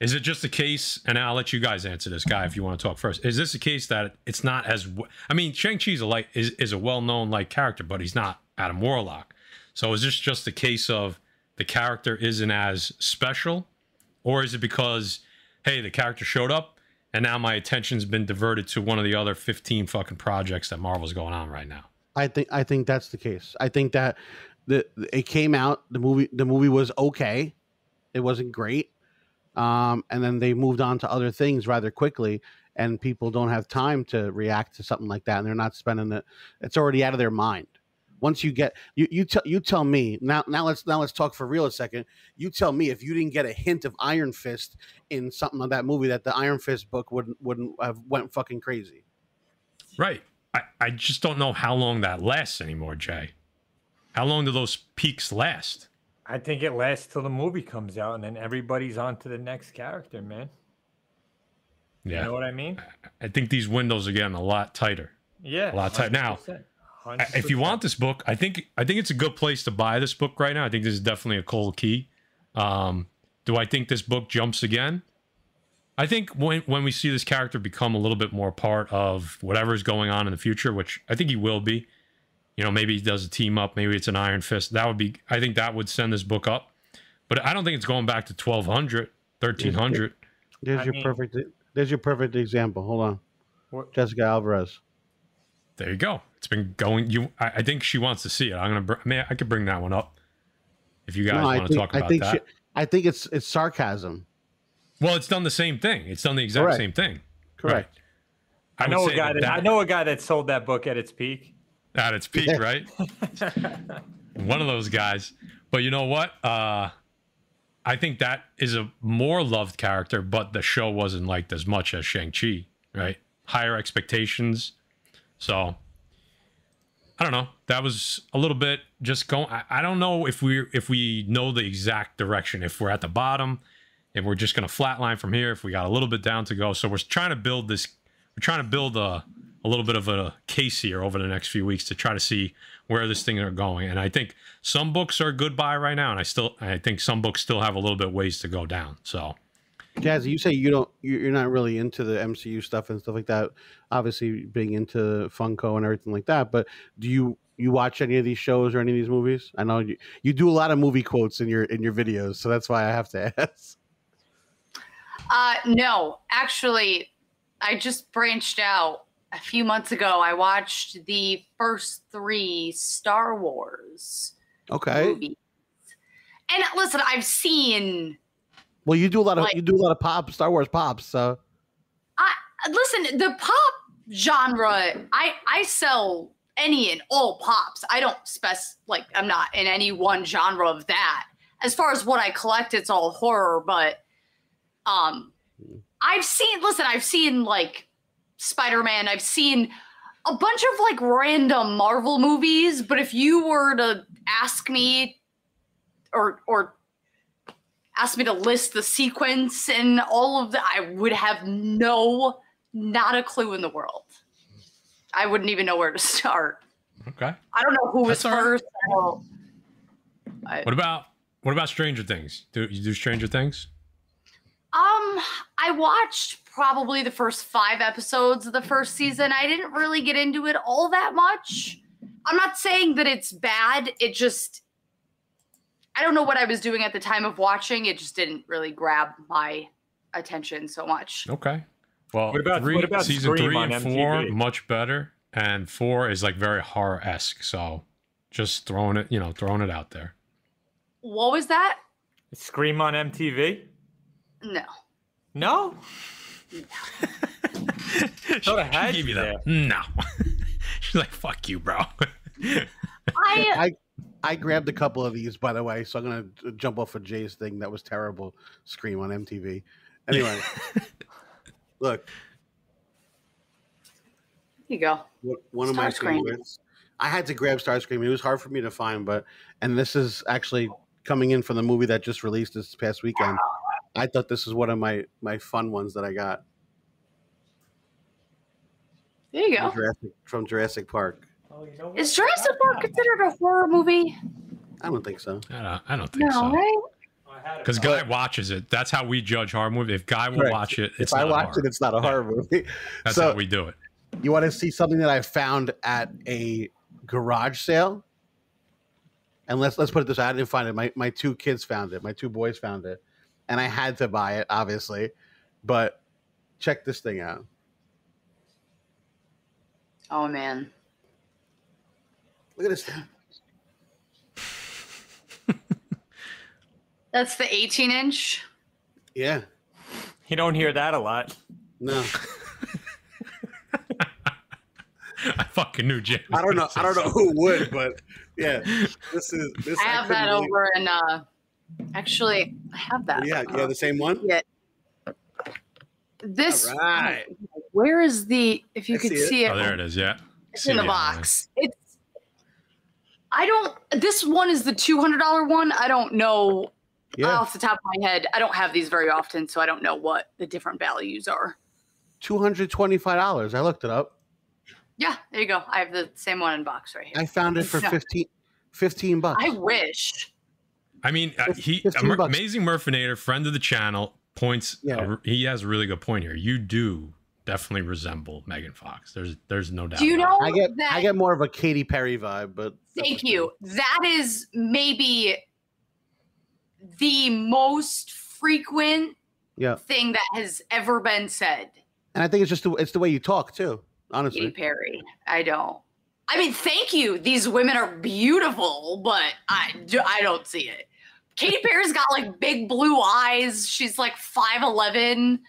Speaker 2: Is it just a case, and I'll let you guys answer this, guy, if you want to talk first. Is this a case that it's not as, I mean, Shang-Chi's a like is, is a well-known like character, but he's not Adam Warlock. So is this just a case of the character isn't as special, or is it because, hey, the character showed up, and now my attention's been diverted to one of the other 15 fucking projects that Marvel's going on right now?
Speaker 1: I think I think that's the case. I think that the it came out the movie the movie was okay. It wasn't great. Um, and then they moved on to other things rather quickly and people don't have time to react to something like that and they're not spending it it's already out of their mind. Once you get you you tell you tell me now now let's now let's talk for real a second. You tell me if you didn't get a hint of Iron Fist in something of that movie that the Iron Fist book wouldn't wouldn't have went fucking crazy.
Speaker 2: Right. I, I just don't know how long that lasts anymore, Jay. How long do those peaks last?
Speaker 4: I think it lasts till the movie comes out, and then everybody's on to the next character, man.
Speaker 2: Yeah.
Speaker 4: You know what I mean?
Speaker 2: I think these windows are getting a lot tighter.
Speaker 4: Yeah.
Speaker 2: A lot tight- now,
Speaker 4: 100%,
Speaker 2: If you want this book, I think I think it's a good place to buy this book right now. I think this is definitely a cold key. Um, do I think this book jumps again? I think when when we see this character become a little bit more part of whatever is going on in the future, which I think he will be. You know, maybe he does a team up, maybe it's an Iron Fist. That would be I think that would send this book up. But I don't think it's going back to 1200, 1300.
Speaker 1: There's
Speaker 4: I
Speaker 1: your
Speaker 4: mean-
Speaker 1: perfect. There's your perfect example. Hold on,
Speaker 4: What-
Speaker 1: Jessica Alvarez.
Speaker 2: There you go. It's been going. You, I, I think she wants to see it. I'm gonna. br- I mean, I could bring that one up if you guys
Speaker 1: No, I
Speaker 2: want to
Speaker 1: think,
Speaker 2: talk
Speaker 1: I
Speaker 2: about
Speaker 1: think
Speaker 2: that.
Speaker 1: she, I think it's it's sarcasm.
Speaker 2: well, it's done the same thing. It's done the exact
Speaker 1: Correct.
Speaker 2: same thing.
Speaker 1: Correct.
Speaker 2: Right.
Speaker 4: I
Speaker 2: would
Speaker 4: know a guy
Speaker 2: that
Speaker 4: that, I know a guy that sold that book at its peak.
Speaker 2: at its peak,
Speaker 1: Yeah.
Speaker 2: right? [laughs] One of those guys. But you know what? Uh, I think that is a more loved character, but the show wasn't liked as much as Shang Chi, right? Higher expectations. So I don't know. That was a little bit just going. I, I don't know if we if we know the exact direction. If we're at the bottom, if we're just going to flatline from here. If we got a little bit down to go. So we're trying to build this. We're trying to build a a little bit of a case here over the next few weeks to try to see where this thing are going. And I think some books are goodbye right now, and I still I think some books still have a little bit ways to go down. So
Speaker 1: Jassy, you say you don't. you- You're not really into the MCU stuff and stuff like that. Obviously, being into Funko and everything like that. But do you you watch any of these shows or any of these movies? I know you, you do a lot of movie quotes in your in your videos, so that's why I have to [laughs] ask.
Speaker 3: Uh, no, actually, I just branched out a few months ago. I watched the first three Star Wars
Speaker 1: Okay.
Speaker 3: movies. And listen, I've seen.
Speaker 1: Well, you do a lot of
Speaker 3: Like-
Speaker 1: you do a lot of pop Star Wars pops. So
Speaker 3: I listen. The pop genre, I I sell any and all pops. I don't spec like I'm not in any one genre of that. As far as what I collect, it's all horror. But um, I've seen. Listen, I've seen like Spider Man. I've seen a bunch of like random Marvel movies. But if you were to ask me, or or ask me to list the sequence and all of that, I would have no, not a clue in the world. I wouldn't even know where to start.
Speaker 2: okay.
Speaker 3: I don't know who was
Speaker 2: That's all right.
Speaker 3: first. Don't- I-
Speaker 2: What about what about Stranger Things? Do you do Stranger Things?
Speaker 3: Um, I watched probably the first five episodes of the first season. I didn't really get into it all that much. I'm not saying that it's bad. It just, I don't know what I was doing at the time of watching. It just didn't really grab my attention so much.
Speaker 2: Okay. Well,
Speaker 4: What about-
Speaker 2: three,
Speaker 4: what about
Speaker 2: season
Speaker 4: Scream
Speaker 2: three and four
Speaker 4: MTV?
Speaker 2: much better, and four is like very horror esque. So just throwing it, you know, throwing it out there.
Speaker 3: What was that?
Speaker 4: Scream on MTV?
Speaker 3: No.
Speaker 4: No. Thought [laughs] I
Speaker 2: She
Speaker 4: had
Speaker 2: gave
Speaker 4: you
Speaker 2: you that. No. [laughs] She's like, "Fuck you, bro." [laughs]
Speaker 3: I
Speaker 1: I grabbed a couple of these, by the way. So I'm gonna uh, jump off of Jay's thing. That was terrible. Scream on MTV. Anyway, [laughs] look,
Speaker 3: Here you go.
Speaker 1: one- one of my
Speaker 3: Starscream.
Speaker 1: favorites. I had to grab Starscream. It was hard for me to find, but and this is actually coming in from the movie that just released this past weekend. I thought this was one of my my fun ones that I got
Speaker 3: There you
Speaker 1: from
Speaker 3: go.
Speaker 1: Jurassic, from Jurassic Park.
Speaker 4: Oh, you know what?
Speaker 3: Is Jurassic Park considered a horror movie?
Speaker 1: I don't think so.
Speaker 2: I don't, I don't think
Speaker 3: No,
Speaker 2: so.
Speaker 3: right?
Speaker 4: I had it.
Speaker 2: Because Guy watches it. That's how we judge horror movie. If Guy will
Speaker 1: Correct.
Speaker 2: watch it, it's
Speaker 1: if I
Speaker 2: not
Speaker 1: watch
Speaker 2: horror.
Speaker 1: it, it's not a horror movie.
Speaker 2: That's
Speaker 1: so
Speaker 2: how we do it.
Speaker 1: you want to see something that I found at a garage sale? And let's let's put it this way: I didn't find it. My my two kids found it. My two boys found it, and I had to buy it, obviously. But check this thing out.
Speaker 3: Oh man.
Speaker 1: Look at this thing. [laughs]
Speaker 3: That's the 18 inch.
Speaker 1: Yeah.
Speaker 4: You don't hear that a lot.
Speaker 1: No, [laughs]
Speaker 2: I fucking knew Jim.
Speaker 1: I don't know. I don't know who would, but yeah, this is this.
Speaker 3: I have
Speaker 1: couldn't
Speaker 3: that
Speaker 1: believe-
Speaker 3: over in uh actually I have that.
Speaker 1: Yeah, yeah, the same one.
Speaker 3: Yeah. This
Speaker 1: All right.
Speaker 3: where is the if you
Speaker 1: I
Speaker 3: could
Speaker 1: see it.
Speaker 3: see it,
Speaker 2: Oh, there it is. Yeah.
Speaker 3: it's
Speaker 2: See
Speaker 3: in the
Speaker 2: it,
Speaker 3: box. It's I don't this one is the two hundred dollar one. I don't know
Speaker 1: Yeah,
Speaker 3: off the top of my head. I don't have these very often, so I don't know what the different values are.
Speaker 1: two hundred twenty-five dollars. I looked it up.
Speaker 3: Yeah, there you go. I have the same one in box right here.
Speaker 1: I found it for
Speaker 3: No. [laughs]
Speaker 1: 15, 15 bucks.
Speaker 3: I wish.
Speaker 2: I mean, uh, he Amer- amazing Murfinator, friend of the channel, points.
Speaker 1: Yeah.
Speaker 2: a- he has a really good point here. You do definitely resemble Megan Fox. There's there's no doubt.
Speaker 3: Do you know
Speaker 1: I get
Speaker 3: that
Speaker 1: I get more of a Katy Perry vibe, but
Speaker 3: Thank
Speaker 1: okay.
Speaker 3: you. That is maybe the most frequent
Speaker 1: Yeah,
Speaker 3: thing that has ever been said.
Speaker 1: and I think it's just the, it's the way you talk too. Honestly, Katy
Speaker 3: Perry. I don't. I mean, thank you. These women are beautiful, but I do, I don't see it. Katy Perry's got like big blue eyes. She's like five eleven,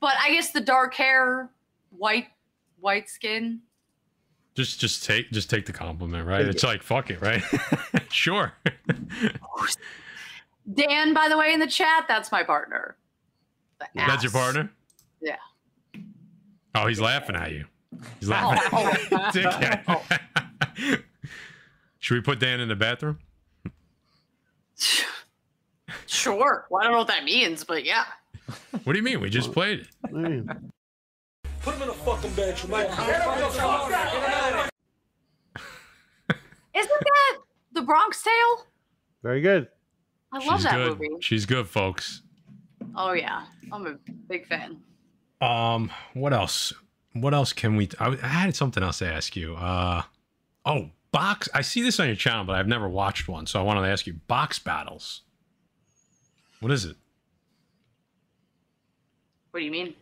Speaker 3: but I guess the dark hair, white white skin.
Speaker 2: Just just take just take the compliment, right? It's like fuck it, right? [laughs] sure. [laughs]
Speaker 3: Dan, by the way, in the chat, that's my partner.
Speaker 2: That's your partner?
Speaker 3: Yeah.
Speaker 2: Oh, he's laughing at you. He's
Speaker 3: Oh,
Speaker 2: laughing.
Speaker 3: oh, [laughs] oh.
Speaker 2: Dickhead. Should we put Dan in the bathroom?
Speaker 3: Sure. Well, I don't know what that means, but yeah.
Speaker 2: What do you mean? We just played it.
Speaker 5: Put him in a fucking bed, you. [laughs]
Speaker 3: Isn't that the Bronx Tale?
Speaker 1: very good.
Speaker 3: I love
Speaker 2: She's
Speaker 3: that
Speaker 2: good.
Speaker 3: movie.
Speaker 2: She's good, folks.
Speaker 3: Oh yeah, I'm a big fan.
Speaker 2: Um, what else? What else can we? I, I had something else to ask you. Uh, oh, box. I see this on your channel, but I've never watched one, so I wanted to ask you. Box battles. What is it?
Speaker 3: What do you mean?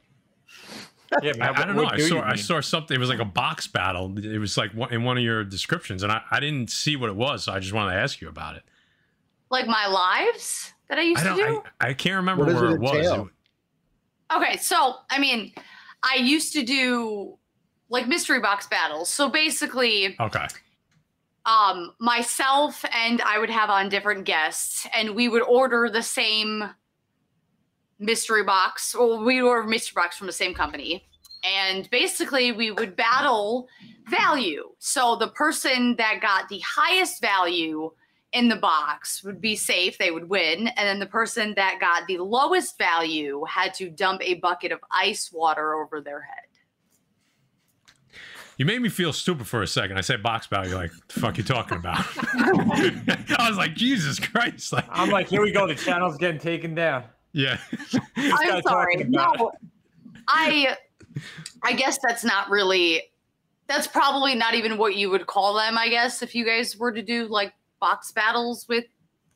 Speaker 4: Yeah,
Speaker 2: I,
Speaker 4: man,
Speaker 2: I don't know. I
Speaker 4: do you
Speaker 2: saw I saw something. It was like a box battle. It was like in one of your descriptions, and I, I didn't see what it was, so I just wanted to ask you about it.
Speaker 3: Like my lives that I used
Speaker 2: I
Speaker 3: to do?
Speaker 2: I, I can't remember
Speaker 1: What
Speaker 2: where
Speaker 1: it
Speaker 2: it was. It-
Speaker 3: Okay, so I mean, I used to do like mystery box battles. So basically,
Speaker 2: okay.
Speaker 3: um, myself and I would have on different guests, and we would order the same mystery box, Well, we were mystery box from the same company. And basically, we would battle value. So the person that got the highest value in the box would be safe, they would win. And then the person that got the lowest value had to dump a bucket of ice water over their head.
Speaker 2: You made me feel stupid for a second. I said box battle. You're like, the fuck you talking about? [laughs] I was like, Jesus Christ. Like,
Speaker 4: I'm like, here we go. The channel's getting taken down.
Speaker 2: Yeah. [laughs]
Speaker 3: I'm sorry. No, I I guess that's not really that's probably not even what you would call them, I guess, if you guys were to do like box battles with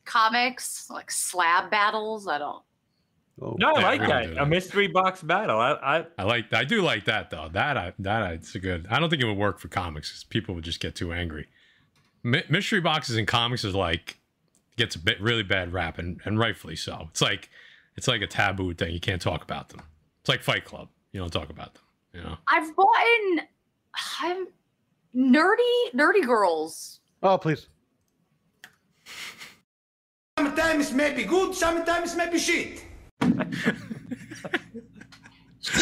Speaker 3: comics, like slab battles. I don't
Speaker 1: Oh,
Speaker 4: No, I like
Speaker 2: we
Speaker 4: that. A mystery box battle. I, I
Speaker 2: I like I do like that though. That I that I, it's a good. I don't think it would work for comics 'cause people would just get too angry. My, mystery boxes in comics is like gets a bit really bad rap and, and rightfully so. It's like it's like a taboo thing. You can't talk about them. It's like Fight Club. You don't talk about them. You know.
Speaker 3: I've bought in I'm nerdy nerdy girls.
Speaker 1: oh, please.
Speaker 5: Sometimes maybe good, sometimes maybe shit.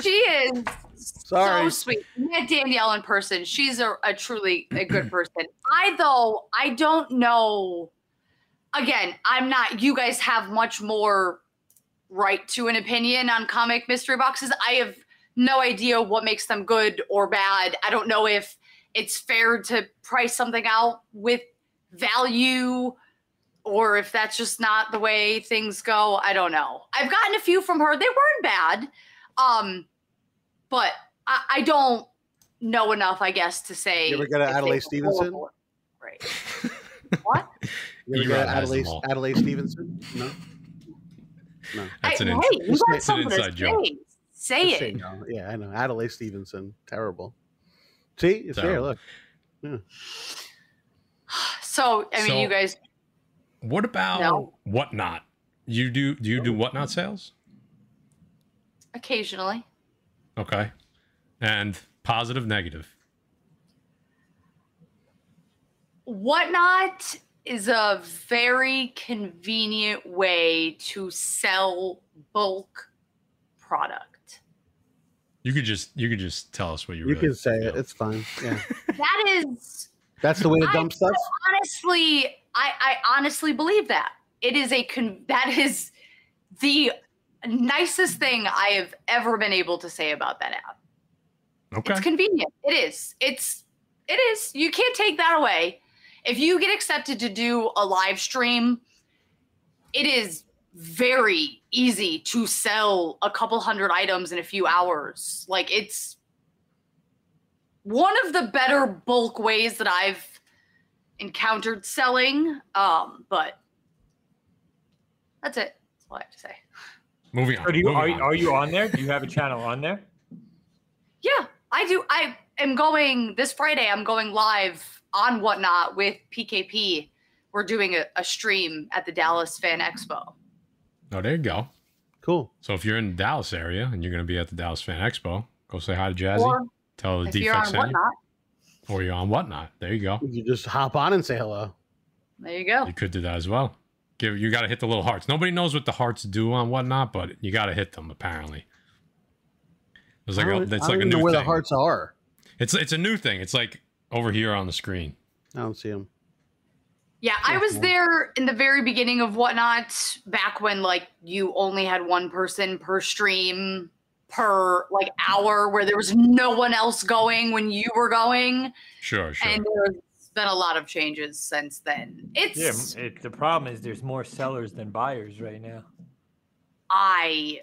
Speaker 3: she is
Speaker 1: Sorry.
Speaker 3: so sweet. Met Danielle in person. She's a, a truly a good [clears throat] person. I though I don't know. Again, I'm not. You guys have much more right to an opinion on comic mystery boxes. I have no idea what makes them good or bad. I don't know if it's fair to price something out with value or if that's just not the way things go. I don't know. I've gotten a few from her. They weren't bad. Um, but I, I don't know enough, I guess, to say.
Speaker 1: You ever get an Adelaide Stevenson?
Speaker 3: horrible. Right. [laughs] what?
Speaker 1: You
Speaker 2: You
Speaker 1: ever
Speaker 2: got
Speaker 1: get
Speaker 2: has
Speaker 1: Adelaide. Adelaide Stevenson? No. No.
Speaker 2: That's
Speaker 3: I,
Speaker 2: an ins-
Speaker 3: hey, you got
Speaker 1: it's
Speaker 2: an inside joke.
Speaker 3: say. Say it.
Speaker 1: no. Yeah, I know. Adelaide Stevenson. Terrible. See, it's there.
Speaker 2: Terrible.
Speaker 1: Look.
Speaker 3: So, I mean,
Speaker 2: So-
Speaker 3: you guys,
Speaker 2: What about
Speaker 3: No.
Speaker 2: whatnot? You do do you do oh. whatnot sales?
Speaker 3: occasionally.
Speaker 2: Okay. And positive, negative.
Speaker 3: Whatnot is a very convenient way to sell bulk product.
Speaker 2: You could just you could just tell us what you
Speaker 1: You
Speaker 2: really
Speaker 1: can say
Speaker 2: feel.
Speaker 1: it. It's fine. Yeah. [laughs]
Speaker 3: That is
Speaker 1: That's the way to
Speaker 3: I
Speaker 1: dump stuff.
Speaker 3: honestly, I, I honestly believe that it is a con- that is the nicest thing I have ever been able to say about that app.
Speaker 2: Okay.
Speaker 3: It's convenient. It is. It's it is. You can't take that away. If you get accepted to do a live stream, it is very easy to sell a couple hundred items in a few hours. Like it's one of the better bulk ways that I've encountered selling. Um, but that's it. That's all I have to say.
Speaker 2: Moving on.
Speaker 4: Are you
Speaker 2: moving
Speaker 4: are,
Speaker 2: on.
Speaker 4: are you on there? Do you have a channel on there?
Speaker 3: Yeah, I do. I am going this Friday. I'm going live on whatnot with PKP. We're doing a, a stream at the Dallas Fan Expo.
Speaker 2: Oh, there you go.
Speaker 1: Cool.
Speaker 2: So if you're in the Dallas area and you're going to be at the Dallas Fan Expo, go say hi to Jassy.
Speaker 3: Or
Speaker 2: tell the
Speaker 3: if you're
Speaker 2: defect
Speaker 3: on
Speaker 2: you.
Speaker 3: whatnot,
Speaker 2: Or you're on whatnot. There you go.
Speaker 1: You just hop on and say hello.
Speaker 3: there you go.
Speaker 2: You could do that as well. Give you got to hit the little hearts. Nobody knows what the hearts do on whatnot, but you got to hit them. Apparently, it's like
Speaker 1: I
Speaker 2: a,
Speaker 1: don't,
Speaker 2: it's
Speaker 1: I
Speaker 2: like
Speaker 1: don't
Speaker 2: a
Speaker 1: even know where
Speaker 2: thing.
Speaker 1: the hearts are.
Speaker 2: It's it's a new thing. It's like over here on the screen.
Speaker 1: I don't see him.
Speaker 3: Yeah, I was
Speaker 1: Yeah.
Speaker 3: there in the very beginning of whatnot, back when like you only had one person per stream per like hour, where there was no one else going when you were going,
Speaker 2: Sure, sure.
Speaker 3: and there's been a lot of changes since then. It's
Speaker 4: Yeah. It, the problem is there's more sellers than buyers right now.
Speaker 3: I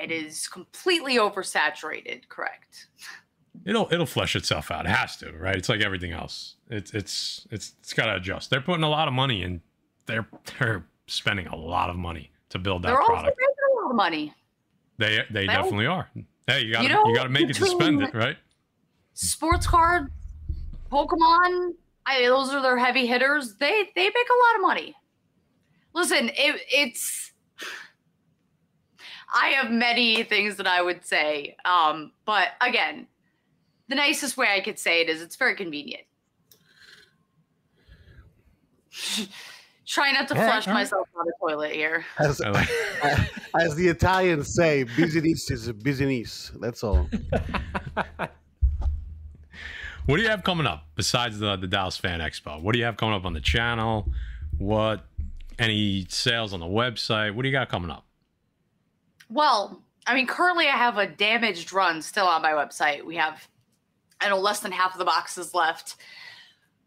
Speaker 3: it is completely oversaturated, correct?
Speaker 2: It'll it'll flesh itself out. It has to, right? It's like everything else. It's it's it's it's got to adjust. They're putting a lot of money in. They're they're spending a lot of money to build that
Speaker 3: They're
Speaker 2: product.
Speaker 3: making a lot of money.
Speaker 2: They they
Speaker 3: They-
Speaker 2: definitely are. Hey, you got
Speaker 3: You
Speaker 2: to
Speaker 3: know,
Speaker 2: you got to make it to spend it, right?
Speaker 3: Sports card, Pokemon, I, those are their heavy hitters. They they make a lot of money. Listen, it, it's I have many things that I would say, um, but again, the nicest way I could say it is it's very convenient. [laughs] Try not to
Speaker 2: All right,
Speaker 3: flush
Speaker 2: all right.
Speaker 3: myself on the toilet here.
Speaker 1: As,
Speaker 2: I like- [laughs]
Speaker 1: as the Italians say, business is a business. That's all. [laughs]
Speaker 2: What do you have coming up besides the the Dallas Fan Expo? What do you have coming up on the channel? What any sales on the website? What do you got coming up?
Speaker 3: Well, I mean, currently I have a damaged run still on my website. We have, I know, less than half of the boxes left.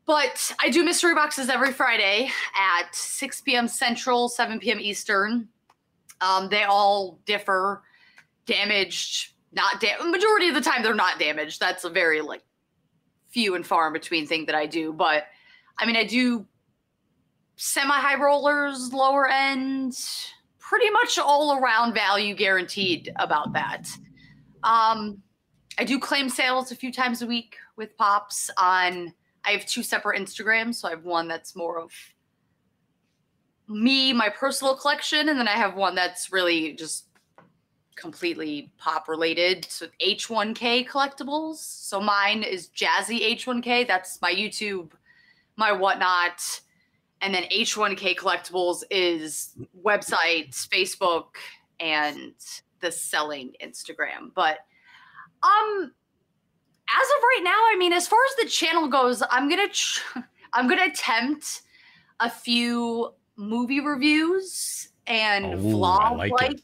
Speaker 3: But I do mystery boxes every Friday at 6 p.m. Central, 7 p.m. Eastern. Um, they all differ. Damaged, not damaged. Majority of the time, they're not damaged. That's a very like few and far in between thing that I do. But I mean, I do semi high rollers, lower end, pretty much all around value guaranteed about that. Um, I do claim sales a few times a week with Pops on. I have two separate Instagrams, so I have one that's more of me, my personal collection, and then I have one that's really just completely pop related. So H1K collectibles. So mine is Jassy H1K. That's my YouTube, my whatnot. And then H1K collectibles is websites, Facebook, and the selling Instagram. But um as of right now, I mean, as far as the channel goes, I'm gonna tr- [laughs] I'm gonna attempt a few movie reviews and
Speaker 2: Oh,
Speaker 3: vlog
Speaker 2: like
Speaker 3: like
Speaker 2: it.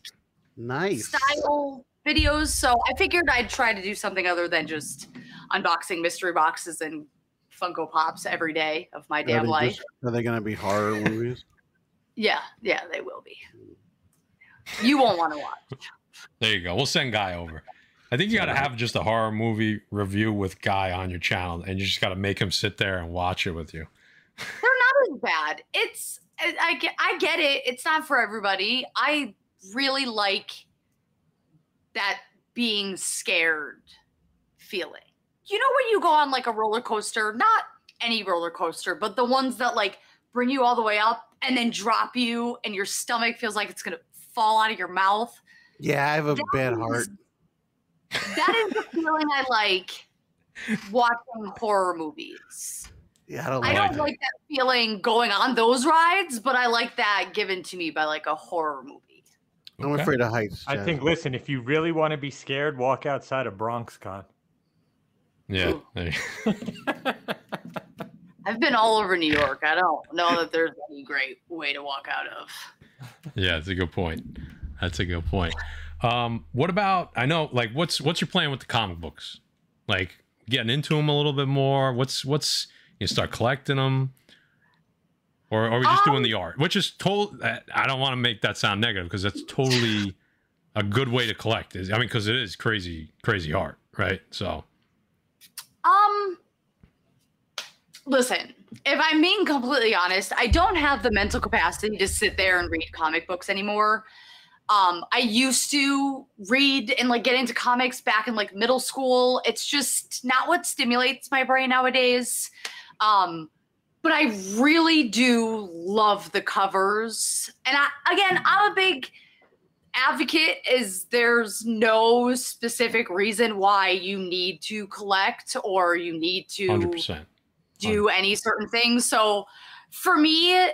Speaker 1: Nice.
Speaker 3: style videos. So I figured I'd try to do something other than just unboxing mystery boxes and Funko Pops every day of my
Speaker 1: Are
Speaker 3: damn
Speaker 1: they
Speaker 3: life.
Speaker 1: just- are they going to be horror [laughs] movies?
Speaker 3: Yeah, yeah, they will be. You won't want to watch.
Speaker 2: There you go. We'll send Guy over. I think you got to have just a horror movie review with Guy on your channel, and you just got to make him sit there and watch it with you. [laughs]
Speaker 3: They're not as bad. It's I, I get I get it. It's not for everybody. I really like that being scared feeling. You know when you go on like a roller coaster, not any roller coaster, but the ones that like bring you all the way up and then drop you and your stomach feels like it's going to fall out of your mouth.
Speaker 1: Yeah, I have a
Speaker 3: That
Speaker 1: bad
Speaker 3: is-
Speaker 1: heart.
Speaker 3: That is the feeling I like watching horror movies.
Speaker 1: Yeah, I don't
Speaker 3: I
Speaker 1: like
Speaker 3: don't
Speaker 1: it.
Speaker 3: like that feeling going on those rides, but I like that given to me by like a horror movie.
Speaker 1: I'm
Speaker 2: Okay.
Speaker 1: afraid of heights.
Speaker 4: I think. Listen, if you really want to be scared, walk outside of BronxCon.
Speaker 2: Yeah.
Speaker 3: Ooh.
Speaker 2: there you- [laughs]
Speaker 3: I've been all over New York. I don't know that there's any great way to walk out of.
Speaker 2: yeah, that's a good point. That's a good point. Um, what about? I know, like, what's what's your plan with the comic books? Like, getting into them a little bit more. What's what's you start collecting them, or, or are we just doing
Speaker 3: Um,
Speaker 2: the art? Which is total. I don't want to make that sound negative because that's totally a good way to collect. Is I mean, because it is crazy, crazy art, right? So
Speaker 3: Um, listen, if I'm being completely honest, I don't have the mental capacity to sit there and read comic books anymore. Um, I used to read and like get into comics back in like middle school. It's just not what stimulates my brain nowadays. Um, but I really do love the covers. And I, again, I'm a big advocate is there's no specific reason why you need to collect or you need to
Speaker 2: percent.
Speaker 3: do any certain things. So for me,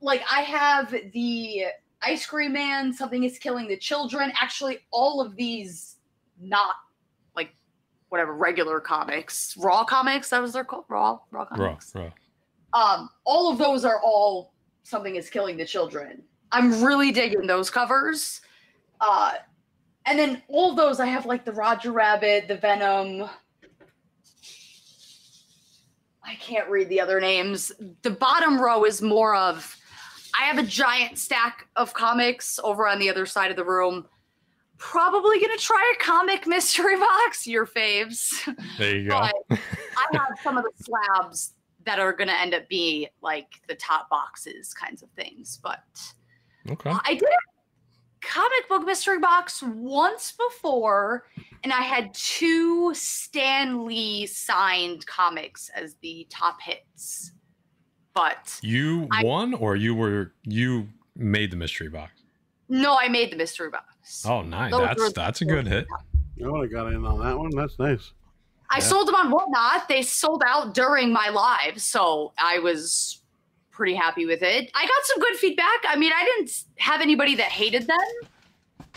Speaker 3: like I have the ice cream man, something is killing the children. Actually, all of these not like whatever regular comics, raw comics, that was their called raw, raw comics.
Speaker 2: bro.
Speaker 3: Um, all of those are all something is killing the children. I'm really digging those covers. Uh and then all those I have like the Roger Rabbit, the Venom. I can't read the other names. The bottom row is more of I have a giant stack of comics over on the other side of the room. Probably gonna try a comic mystery [laughs] box, your faves.
Speaker 2: There you go.
Speaker 3: I have some of the slabs that are going to end up being like the top boxes kinds of things. But
Speaker 2: okay.
Speaker 3: I did a comic book mystery box once before, and I had two Stan Lee signed comics as the top hits. But
Speaker 2: You
Speaker 3: I-
Speaker 2: won, or you were you made the mystery box?
Speaker 3: no, I made the mystery box.
Speaker 2: Oh, nice.
Speaker 3: Those
Speaker 2: That's that's a good hit.
Speaker 1: I would have got in on that one. That's nice.
Speaker 3: I
Speaker 2: yeah.
Speaker 3: sold them on Whatnot. They sold out during my live, so I was pretty happy with it. I got some good feedback. I mean, I didn't have anybody that hated them.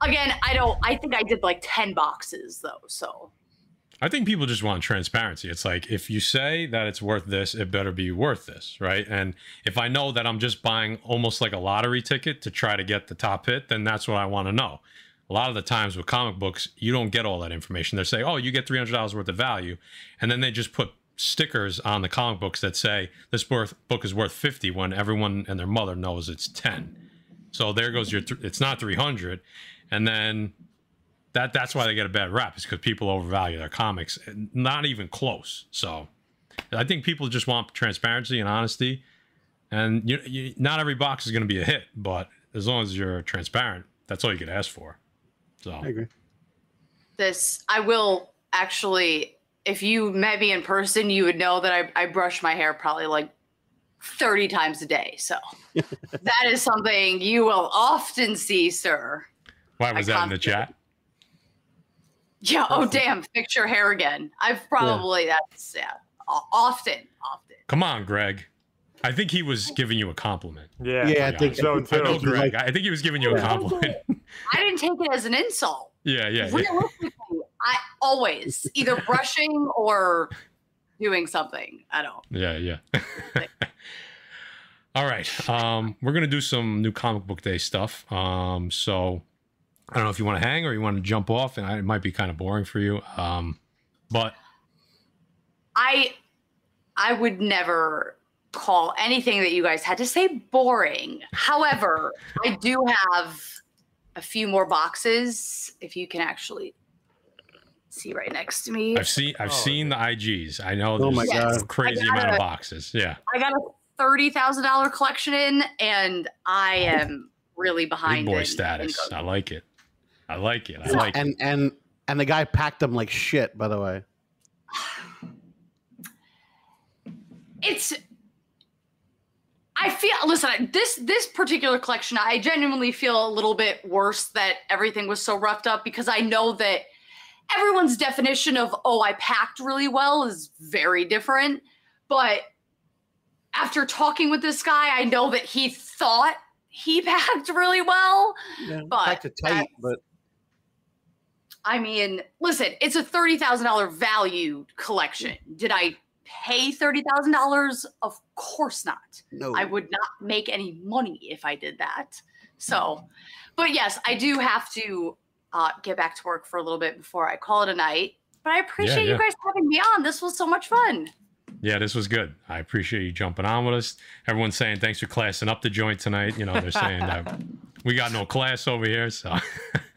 Speaker 3: Again, I don't. I think I did like ten boxes though. So
Speaker 2: I think people just want transparency. It's like if you say that it's worth this, it better be worth this, right? And if I know that I'm just buying almost like a lottery ticket to try to get the top hit, then that's what I want to know. A lot of the times with comic books, you don't get all that information. They say, "Oh, you get three hundred dollars worth of value," and then they just put stickers on the comic books that say this book is worth fifty when everyone and their mother knows it's ten. So there goes your. Th- it's not three hundred, and then that that's why they get a bad rap is because people overvalue their comics not even close so i think people just want transparency and honesty and you, you not every box is going to be a hit but as long as you're transparent that's all you could ask for So, I
Speaker 1: agree.
Speaker 3: this, I will actually. If you met me in person, you would know that I, I brush my hair probably like thirty times a day. So [laughs] that is something you will often see, sir.
Speaker 2: why was
Speaker 3: I
Speaker 2: that in the chat
Speaker 3: Yeah. Oh, damn. Fix your hair again. I've probably that's yeah. Often, often.
Speaker 2: come on greg i think he was giving you a compliment
Speaker 4: Yeah.
Speaker 1: Yeah, I
Speaker 2: Yeah.
Speaker 1: think
Speaker 4: So
Speaker 1: so
Speaker 2: i know
Speaker 4: too.
Speaker 1: too.
Speaker 2: greg i think he was giving you a compliment [laughs]
Speaker 3: I didn't take it as an insult.
Speaker 2: Yeah, yeah, yeah.
Speaker 3: Realistically, I always either brushing or doing something. I don't.
Speaker 2: Yeah, yeah. [laughs] All right. Um, we're gonna do some new comic book day stuff. Um, so I don't know if you want to hang or you want to jump off, and it might be kind of boring for you. Um, but
Speaker 3: I I would never call anything that you guys had to say boring. However, I do have a few more boxes. If you can actually see right next to me,
Speaker 2: I've seen I've
Speaker 4: Oh,
Speaker 2: seen the IGs. I know
Speaker 1: Oh
Speaker 2: there's
Speaker 1: my
Speaker 3: God.
Speaker 2: a crazy
Speaker 3: I got
Speaker 2: amount of boxes. Yeah,
Speaker 3: I got a thirty thousand dollar collection in, and I am really
Speaker 2: big
Speaker 3: behind.
Speaker 2: boy
Speaker 3: in- in
Speaker 2: status.
Speaker 3: Ghost.
Speaker 2: I like it. I like it. I
Speaker 3: So-
Speaker 2: like it.
Speaker 1: And and and the guy packed them like shit. By the way,
Speaker 3: it's I feel listen, this this particular collection, I genuinely feel a little bit worse that everything was so roughed up because I know that everyone's definition of oh, I packed really well is very different. But after talking with this guy, I know that he thought he [laughs] packed really well.
Speaker 1: yeah,
Speaker 3: But
Speaker 1: packed it tight,
Speaker 3: that's-
Speaker 1: but
Speaker 3: I mean, listen, it's a thirty thousand dollar value collection. Did I pay thirty thousand dollars? Of course not.
Speaker 1: no.
Speaker 3: I would not make any money if I did that. So, but yes, I do have to uh, get back to work for a little bit before I call it a night. But I appreciate
Speaker 2: yeah.
Speaker 3: you guys having me on. This was so much fun.
Speaker 2: Yeah, this was good. I appreciate you jumping on with us. Everyone's saying thanks for classing up the joint tonight. You know, they're saying that [laughs] we got no class over here. So, [laughs]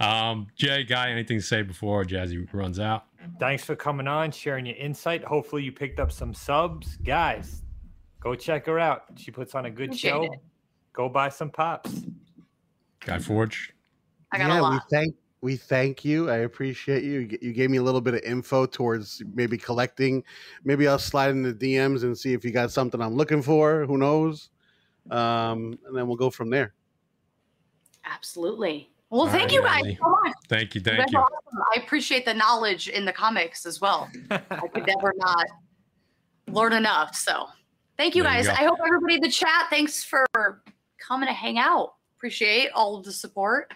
Speaker 2: um, Jay, guy, anything to say before Jassy runs out?
Speaker 4: Thanks for coming on, sharing your insight. Hopefully, you picked up some subs, guys. Go check her out. She puts on a good
Speaker 3: Appreciate
Speaker 4: show.
Speaker 3: it.
Speaker 4: Go buy some pops.
Speaker 2: Guy Forge.
Speaker 3: I got
Speaker 1: yeah,
Speaker 3: a
Speaker 1: we thank we thank you. I appreciate you. You You gave me a little bit of info towards maybe collecting. Maybe I'll slide in the DMs and see if you got something I'm looking for. Who knows? Um, and then we'll go from there.
Speaker 3: Absolutely. Well,
Speaker 2: All
Speaker 3: thank
Speaker 2: right,
Speaker 3: you guys
Speaker 2: Jassy.
Speaker 3: so much.
Speaker 2: Thank you.
Speaker 3: You
Speaker 2: Thank
Speaker 3: guys
Speaker 2: you.
Speaker 3: awesome. I appreciate the knowledge in the comics as well. I could [laughs] never not learn enough. So thank you
Speaker 2: There
Speaker 3: guys.
Speaker 2: go.
Speaker 3: I hope everybody in the chat, thanks for coming to hang out. Appreciate all of the support.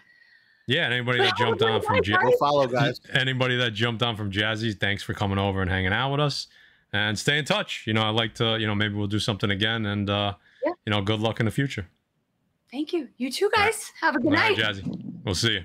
Speaker 2: Yeah, and anybody that jumped on from
Speaker 3: night,
Speaker 2: Jay.
Speaker 3: guys.
Speaker 1: Follow, guys.
Speaker 2: Anybody that jumped on from Jassy, thanks for coming over and hanging out with us. And stay in touch. You know, I'd like to, you know, maybe we'll do something again and uh,
Speaker 3: Yeah.
Speaker 2: you know, good luck in the future.
Speaker 3: Thank you. You too, guys. Have a good
Speaker 2: All right,
Speaker 3: night.
Speaker 2: Jassy. We'll see.